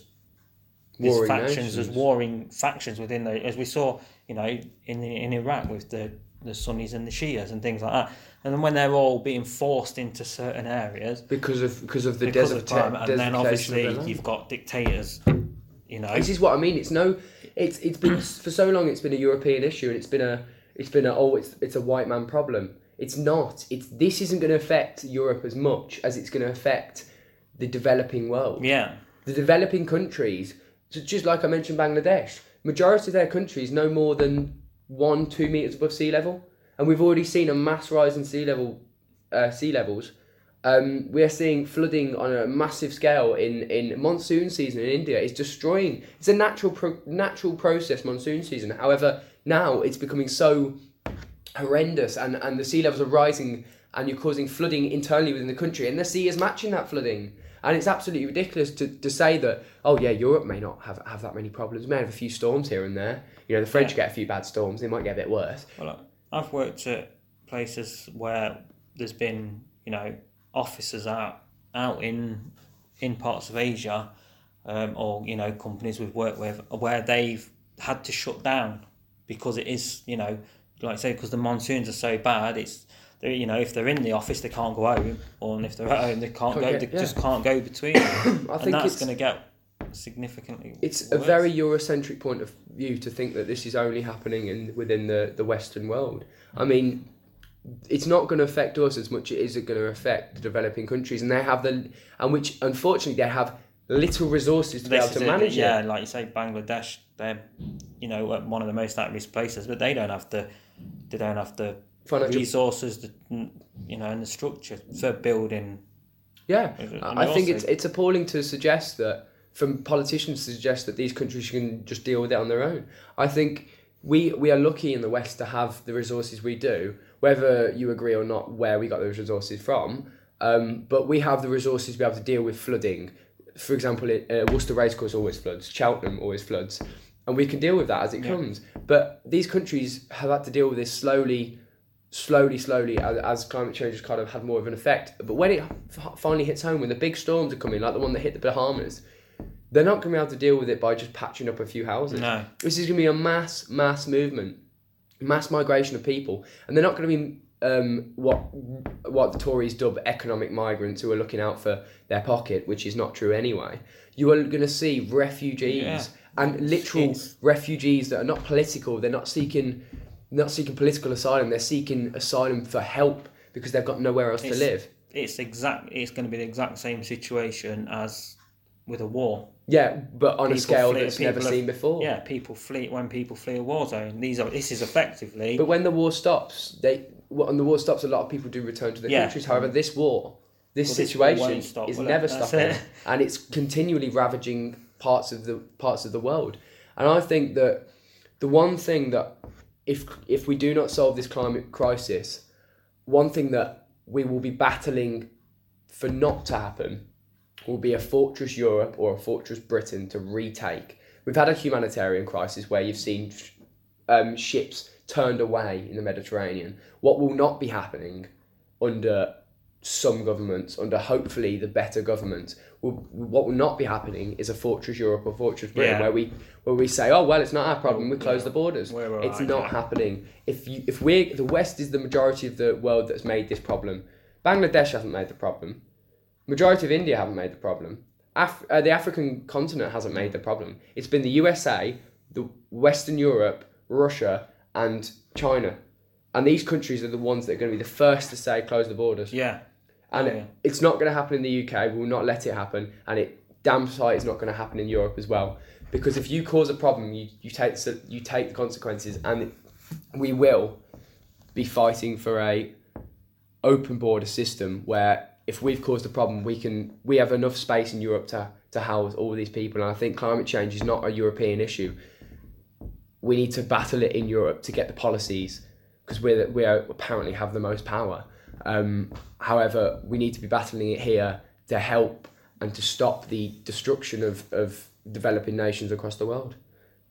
there's warring factions, nations. there's warring factions within the, as we saw, you know, in in Iraq with the the Sunnis and the Shias and things like that. And then when they're all being forced into certain areas because of because of the because desert, of time, and then obviously you've got dictators. You know, this is what I mean. It's no, it's it's been for so long. It's been a European issue, and it's been a it's been a, oh it's it's a white man problem. It's not. It's this isn't going to affect Europe as much as it's going to affect the developing world. Yeah. The developing countries, just like I mentioned, Bangladesh, majority of their countries no more than one two meters above sea level, and we've already seen a mass rise in sea level, uh, sea levels. Um, we are seeing flooding on a massive scale in, in monsoon season in India. It's destroying. It's a natural pro- natural process monsoon season. However, now it's becoming so horrendous and, and the sea levels are rising and you're causing flooding internally within the country and the sea is matching that flooding. And it's absolutely ridiculous to, to say that, oh yeah, Europe may not have, have that many problems. May have a few storms here and there. You know, the French yeah. get a few bad storms, they might get a bit worse. Well, I've worked at places where there's been, you know, officers out out in in parts of Asia, um, or you know, companies we've worked with where they've had to shut down because it is, you know, like I say, because the monsoons are so bad, it's you know, if they're in the office, they can't go home, or if they're at home, they can't, go. they yeah. just can't go between. I think that's going to get significantly. It's worse. a very Eurocentric point of view to think that this is only happening in within the the Western world. I mean, it's not going to affect us as much as it going to affect the developing countries, and they have the and which unfortunately they have little resources to this be able to manage it. Yeah, like you say, Bangladesh, they're you know one of the most at risk places, but they don't have the they don't have the Financial. resources, the, you know, and the structure for building. Yeah, I think it's it's appalling to suggest that from politicians to suggest that these countries can just deal with it on their own. I think we we are lucky in the West to have the resources we do, whether you agree or not where we got those resources from. Um, but we have the resources to be able to deal with flooding, for example, it, uh, Worcester Racecourse always floods, Cheltenham always floods, and we can deal with that as it yeah. comes. But these countries have had to deal with this slowly, slowly, slowly as, as climate change has kind of had more of an effect. But when it f- finally hits home, when the big storms are coming, like the one that hit the Bahamas, they're not going to be able to deal with it by just patching up a few houses. No. This is going to be a mass, mass movement. mass migration of people, and they're not going to be um, what what the Tories dub economic migrants who are looking out for their pocket, which is not true anyway. You are going to see refugees Yeah. and literal It's- refugees that are not political. They're not seeking not seeking political asylum. They're seeking asylum for help because they've got nowhere else to live. It's exact. It's going to be the exact same situation as with a war. Yeah, but on a scale flee- that's never people have- seen before. Yeah, people flee when people flee a war zone. These are. This is effectively. But when the war stops, they when the war stops, a lot of people do return to their Yeah. countries. However, this war, this Well, situation won't stop, is will it? never stopping, it. and it's continually ravaging parts of the parts of the world. And I think that the one thing that if if we do not solve this climate crisis, one thing that we will be battling for not to happen will be a fortress Europe or a fortress Britain to retake. We've had a humanitarian crisis where you've seen um, ships turned away in the Mediterranean. What will not be happening under some governments, under hopefully the better governments, will, what will not be happening is a fortress Europe or fortress Britain Yeah. where we where we say, oh well, it's not our problem, we close Yeah. the borders. It's not yeah. happening. If you if we the West is the majority of the world that's made this problem. Bangladesh hasn't made the problem. Majority of India haven't made the problem. Af- uh, the African continent hasn't made the problem. It's been the USA, the Western Europe, Russia, and China. And these countries are the ones that are going to be the first to say close the borders. yeah. And yeah. it's not going to happen in the UK. We will not let it happen. And it damn sight is not going to happen in Europe as well. Because if you cause a problem, you, you take you take the consequences, and we will be fighting for a open border system where if we've caused a problem, we can we have enough space in Europe to to house all these people. And I think climate change is not a European issue. We need to battle it in Europe to get the policies because we're we apparently have the most power. Um, however, we need to be battling it here to help and to stop the destruction of, of developing nations across the world.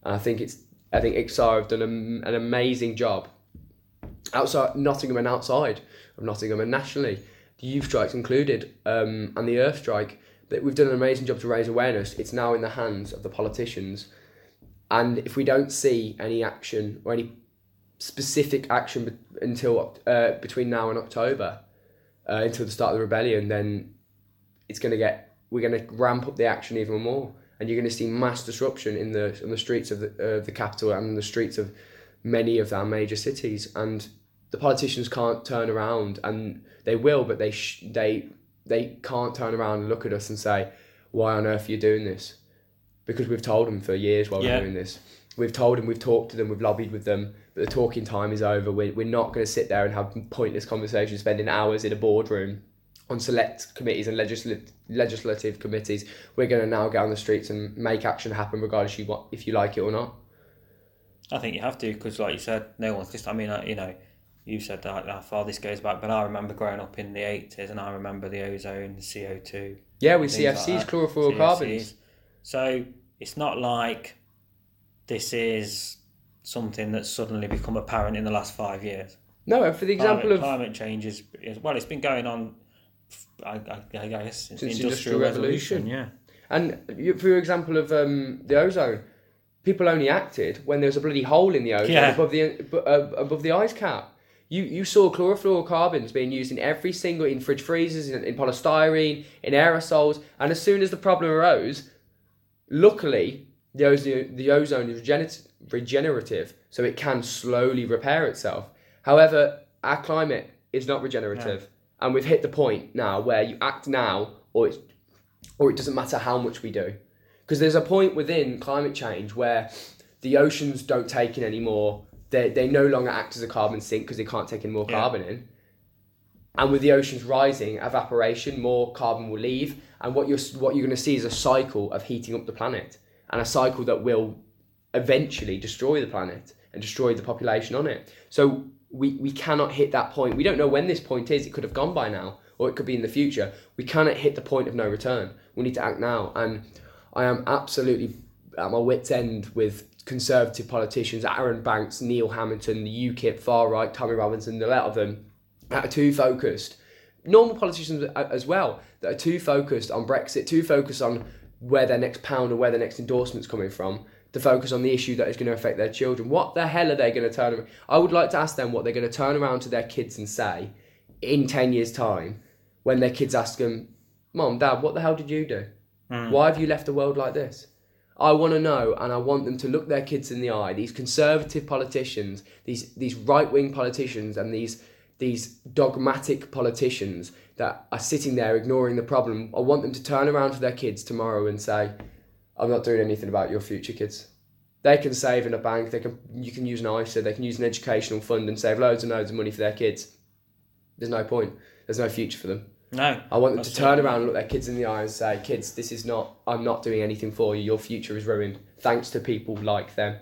And I think it's I think IXAR have done a, an amazing job outside Nottingham and outside of Nottingham and nationally, youth strikes included, um, and the Earth strike. That we've done an amazing job to raise awareness. It's now in the hands of the politicians, and if we don't see any action or any specific action be- until uh, between now and October, uh, until the start of the rebellion, then it's going to get we're going to ramp up the action even more, and you're going to see mass disruption in the in the streets of the uh, the capital and the streets of many of our major cities, and the politicians can't turn around, and they will, but they sh- they they can't turn around and look at us and say, "Why on earth are you doing this?" Because we've told them for years while Yeah. we're doing this. We've told them, we've talked to them, we've lobbied with them, but the talking time is over. We're, we're not going to sit there and have pointless conversations, spending hours in a boardroom on select committees and legislative legislative committees. We're going to now get on the streets and make action happen, regardless you want if you like it or not. I think you have to because, like you said, no one's just. I mean, I, you know, you said that how far this goes back, but I remember growing up in the eighties, and I remember the ozone, the CO two, Yeah, with Things like CFCs, that. chlorofluorocarbons. So it's not like this is something that's suddenly become apparent in the last five years. No, for the example climate, of climate change is, is well, it's been going on. I, I, I guess since, Industrial industrial, Revolution. revolution. Yeah. And you- for your example of um, the ozone, people only acted when there was a bloody hole in the ozone Yeah. above the uh, above the ice cap. You you saw chlorofluorocarbons being used in every single in fridge freezers, in, in polystyrene, in aerosols, and as soon as the problem arose, luckily the ozone the ozone is regener- regenerative, so it can slowly repair itself. However, our climate is not regenerative, and we've hit the point now where you act now, or it's or it doesn't matter how much we do. Because there's a point within climate change where the oceans don't take in anymore. They, they no longer act as a carbon sink because they can't take in more Yeah. carbon in. And with the oceans rising, evaporation, more carbon will leave. And what you're, what you're going to see is a cycle of heating up the planet and a cycle that will eventually destroy the planet and destroy the population on it. So we, we cannot hit that point. We don't know when this point is. It could have gone by now or it could be in the future. We cannot hit the point of no return. We need to act now. And I am absolutely at my wits' end with Conservative politicians, Arron Banks, Neil Hamilton, the UKIP, far right, Tommy Robinson, a lot of them that are too focused. Normal politicians as well that are too focused on Brexit, too focused on where their next pound or where their next endorsement's coming from, to focus on the issue that is going to affect their children. What the hell are they going to turn around? I would like to ask them what they're going to turn around to their kids and say in 10 years' time when their kids ask them, Mom, Dad, what the hell did you do? Hmm. Why have you left the world like this? I want to know, and I want them to look their kids in the eye. These conservative politicians, these these right wing politicians, and these these dogmatic politicians that are sitting there ignoring the problem. I want them to turn around to their kids tomorrow and say, "I'm not doing anything about your future, kids." They can save in a bank. They can you can use an ISA. They can use an educational fund and save loads and loads of money for their kids. There's no point. There's no future for them. No. I want them to turn around and look their kids in the eye and say, "Kids, this is not. I'm not doing anything for you. Your future is ruined thanks to people like them."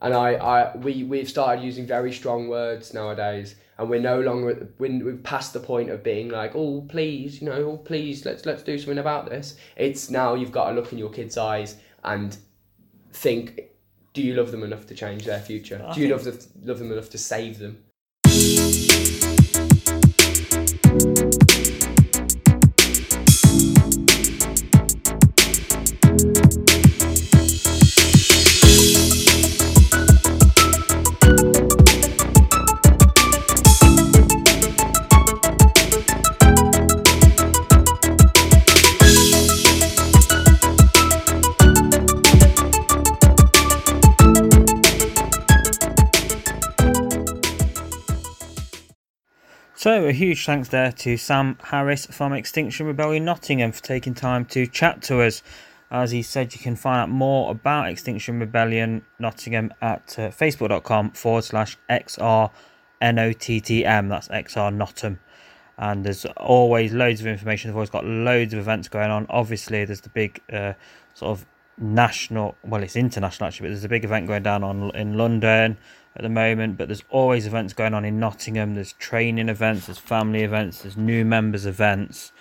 And I, I, we, we've started using very strong words nowadays, and we're no longer at the, when we've passed the point of being like, "Oh, please, you know, oh, please, let's let's do something about this." It's now you've got to look in your kids' eyes and think, "Do you love them enough to change their future? I do you love the, love them enough to save them?" So, a huge thanks there to Sam Harris from Extinction Rebellion Nottingham for taking time to chat to us. As he said, you can find out more about Extinction Rebellion Nottingham at uh, facebook.com forward slash XRNOTTM. That's XR Nottingham. And there's always loads of information. They've always got loads of events going on. Obviously, there's the big uh, sort of national, well, it's international actually, but there's a big event going down on in London at the moment. But there's always events going on in Nottingham. There's training events, there's family events, there's new members events.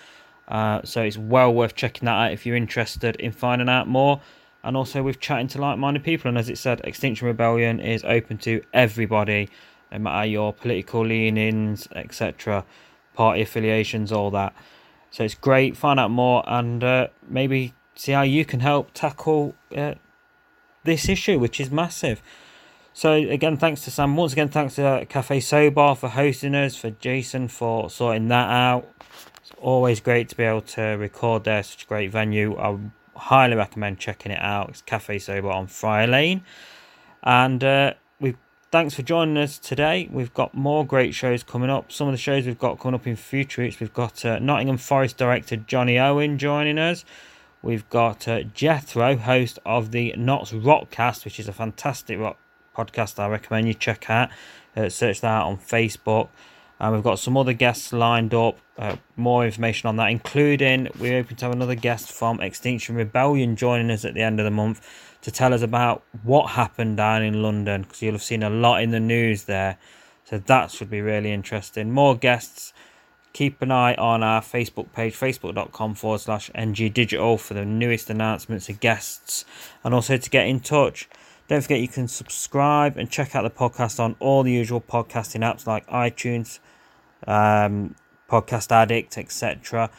Uh, so it's well worth checking that out if you're interested in finding out more. And also with chatting to like-minded people. And as it said, Extinction Rebellion is open to everybody, no matter your political leanings, etc., party affiliations, all that. So it's great. Find out more and uh, maybe see how you can help tackle uh, this issue, which is massive. So again, thanks to Sam. Once again, thanks to uh, Cafe Sobar for hosting us, for Jason for sorting that out. It's always great to be able to record there. Such a great venue. I highly recommend checking it out. It's Cafe Sobar on Friar Lane. And uh, we thanks for joining us today. We've got more great shows coming up. Some of the shows we've got coming up in future weeks. We've got uh, Nottingham Forest director Jonny Owen joining us. We've got uh, Jethro, host of the Notts Rockcast, which is a fantastic rock podcast I recommend you check out. Uh, search that on Facebook. And we've got some other guests lined up. Uh, more information on that, including we're hoping to have another guest from Extinction Rebellion joining us at the end of the month to tell us about what happened down in London because you'll have seen a lot in the news there. So that should be really interesting. More guests. Keep an eye on our Facebook page, facebook.com forward slash NG Digital, for the newest announcements of guests and also to get in touch. Don't forget you can subscribe and check out the podcast on all the usual podcasting apps like iTunes, um, Podcast Addict, etc.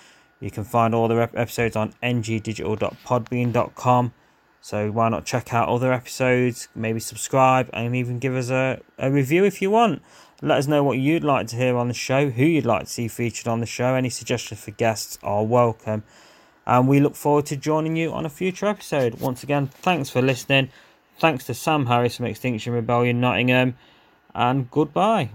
You can find all the episodes on ngdigital.podbean.com. So why not check out other episodes, maybe subscribe, and even give us a, a review if you want. Let us know what you'd like to hear on the show, who you'd like to see featured on the show. Any suggestions for guests are welcome. And we look forward to joining you on a future episode. Once again, thanks for listening. Thanks to Sam Harris from Extinction Rebellion Nottingham. And goodbye.